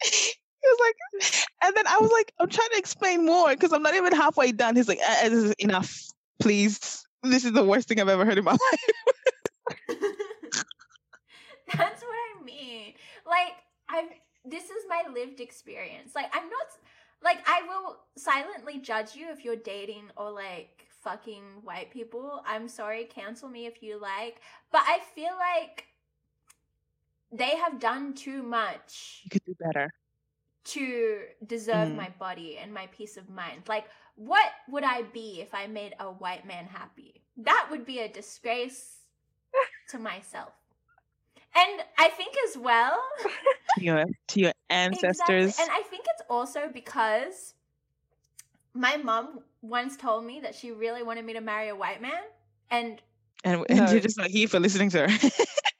Was like, and then I was like, I'm trying to explain more because I'm not even halfway done. He's like, uh, uh, this is enough, please. This is the worst thing I've ever heard in my life. That's what I mean. Like I've this is my lived experience. Like I'm not like I will silently judge you if you're dating or like fucking white people. I'm sorry, cancel me if you like. But I feel like they have done too much You could do better. To deserve Mm. my body and my peace of mind. Like, what would I be if I made a white man happy? That would be a disgrace to myself. And I think as well, To your, to your ancestors. Exactly. And I think it's also because my mom once told me that she really wanted me to marry a white man. And And, and No. you're just not here for listening to her.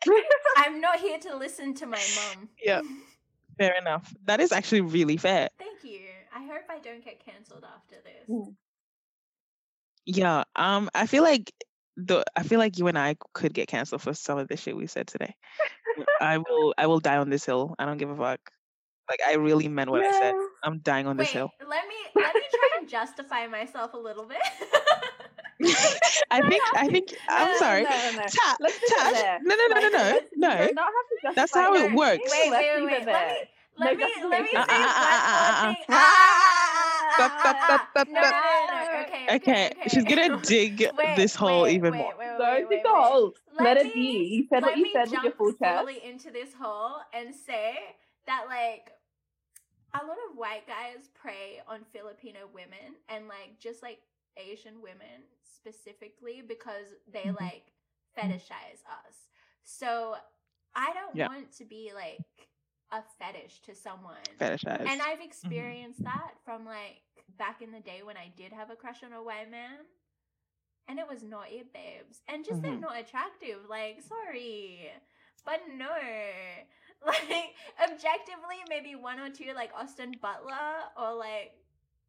I'm not here to listen to my mom. Yeah. Fair enough. That is actually really fair. Thank you. I hope I don't get cancelled after this. Yeah. Um. I feel like the. I feel like you and I could get canceled for some of the shit we said today. I will. I will die on this hill. I don't give a fuck. Like I really meant what I said. I'm dying on this hill. let me let me try and justify myself a little bit. I think. I think. I'm No, sorry. No, no, no. Ta- Let's leave it Tash, no, no, no, no, no, no. do not have to That's how it works. Wait, Let's wait, wait, let me let me let me say justification. One more thing. Ah! Ah! No. Okay, okay, Okay, she's gonna dig this hole even more. wait, wait, Don't wait, dig wait, the wait. hole. Let it me- be. You said what you said with your full chest. fully into this hole and say that like a lot of white guys prey on Filipino women and like just like Asian women specifically because they Mhm. like fetishize us. So I don't Yeah. want to be like a fetish to someone. Fetishize. And I've experienced that from like back in the day when I did have a crush on a white man. And it was not it, babes. And just they're Mhm. not attractive. Like, sorry. But no. Like, objectively, maybe one or two, like Austin Butler or like,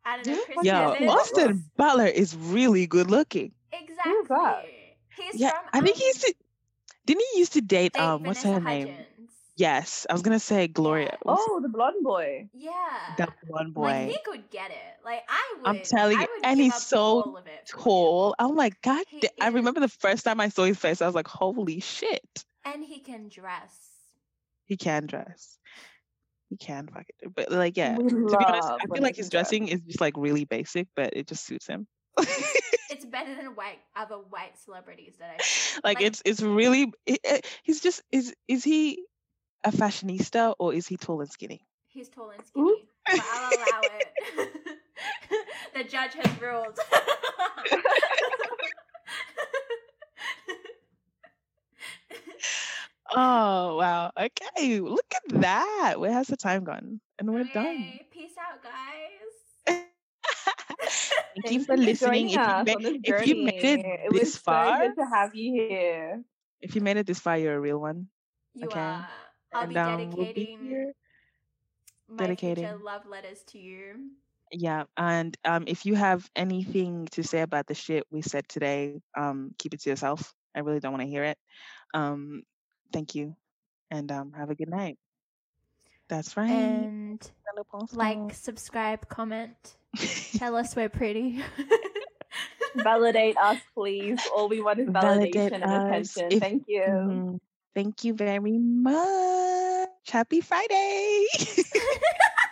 I don't know, Chris Austin Butler is really good looking. Exactly. He's Yeah, from. I think um, he used to. Didn't he used to date date um what's her Vanessa name? Hudgens. Yes, I was gonna say Gloria. What's Oh, the blonde boy. Yeah. that one boy. Like he could get it. Like I would. I'm telling you, and he's so all of it for him. Tall. I'm like, God. Da- I remember the first time I saw his face, I was like, holy shit. And he can dress. He can dress. He can fuck it. But like, yeah. We To be honest, I feel like his can dress. dressing is just like really basic, but it just suits him. It's better than white other white celebrities that I've seen. like it's it's really it, it- he's just is is he a fashionista or is he tall and skinny He's tall and skinny, but I'll allow it. the judge has ruled. Yay! Look at that. Where has the time gone? And we're done. Peace out, guys. Thank you for listening. If you, us ma- this if you made it It this was far, so good to have you here. if you made it this far, you're a real one. You Okay. are. I'll be and um, we'll be dedicating my dedicating. love letters to you. Yeah, and um, if you have anything to say about the shit we said today, um, keep it to yourself. I really don't want to hear it. Um, thank you, and um, have a good night. That's right. And like, subscribe, comment. Tell us we're pretty. Validate us, please. All we want is Validate validation and attention. If- Thank you. Mhm. Thank you very much. Happy Friday.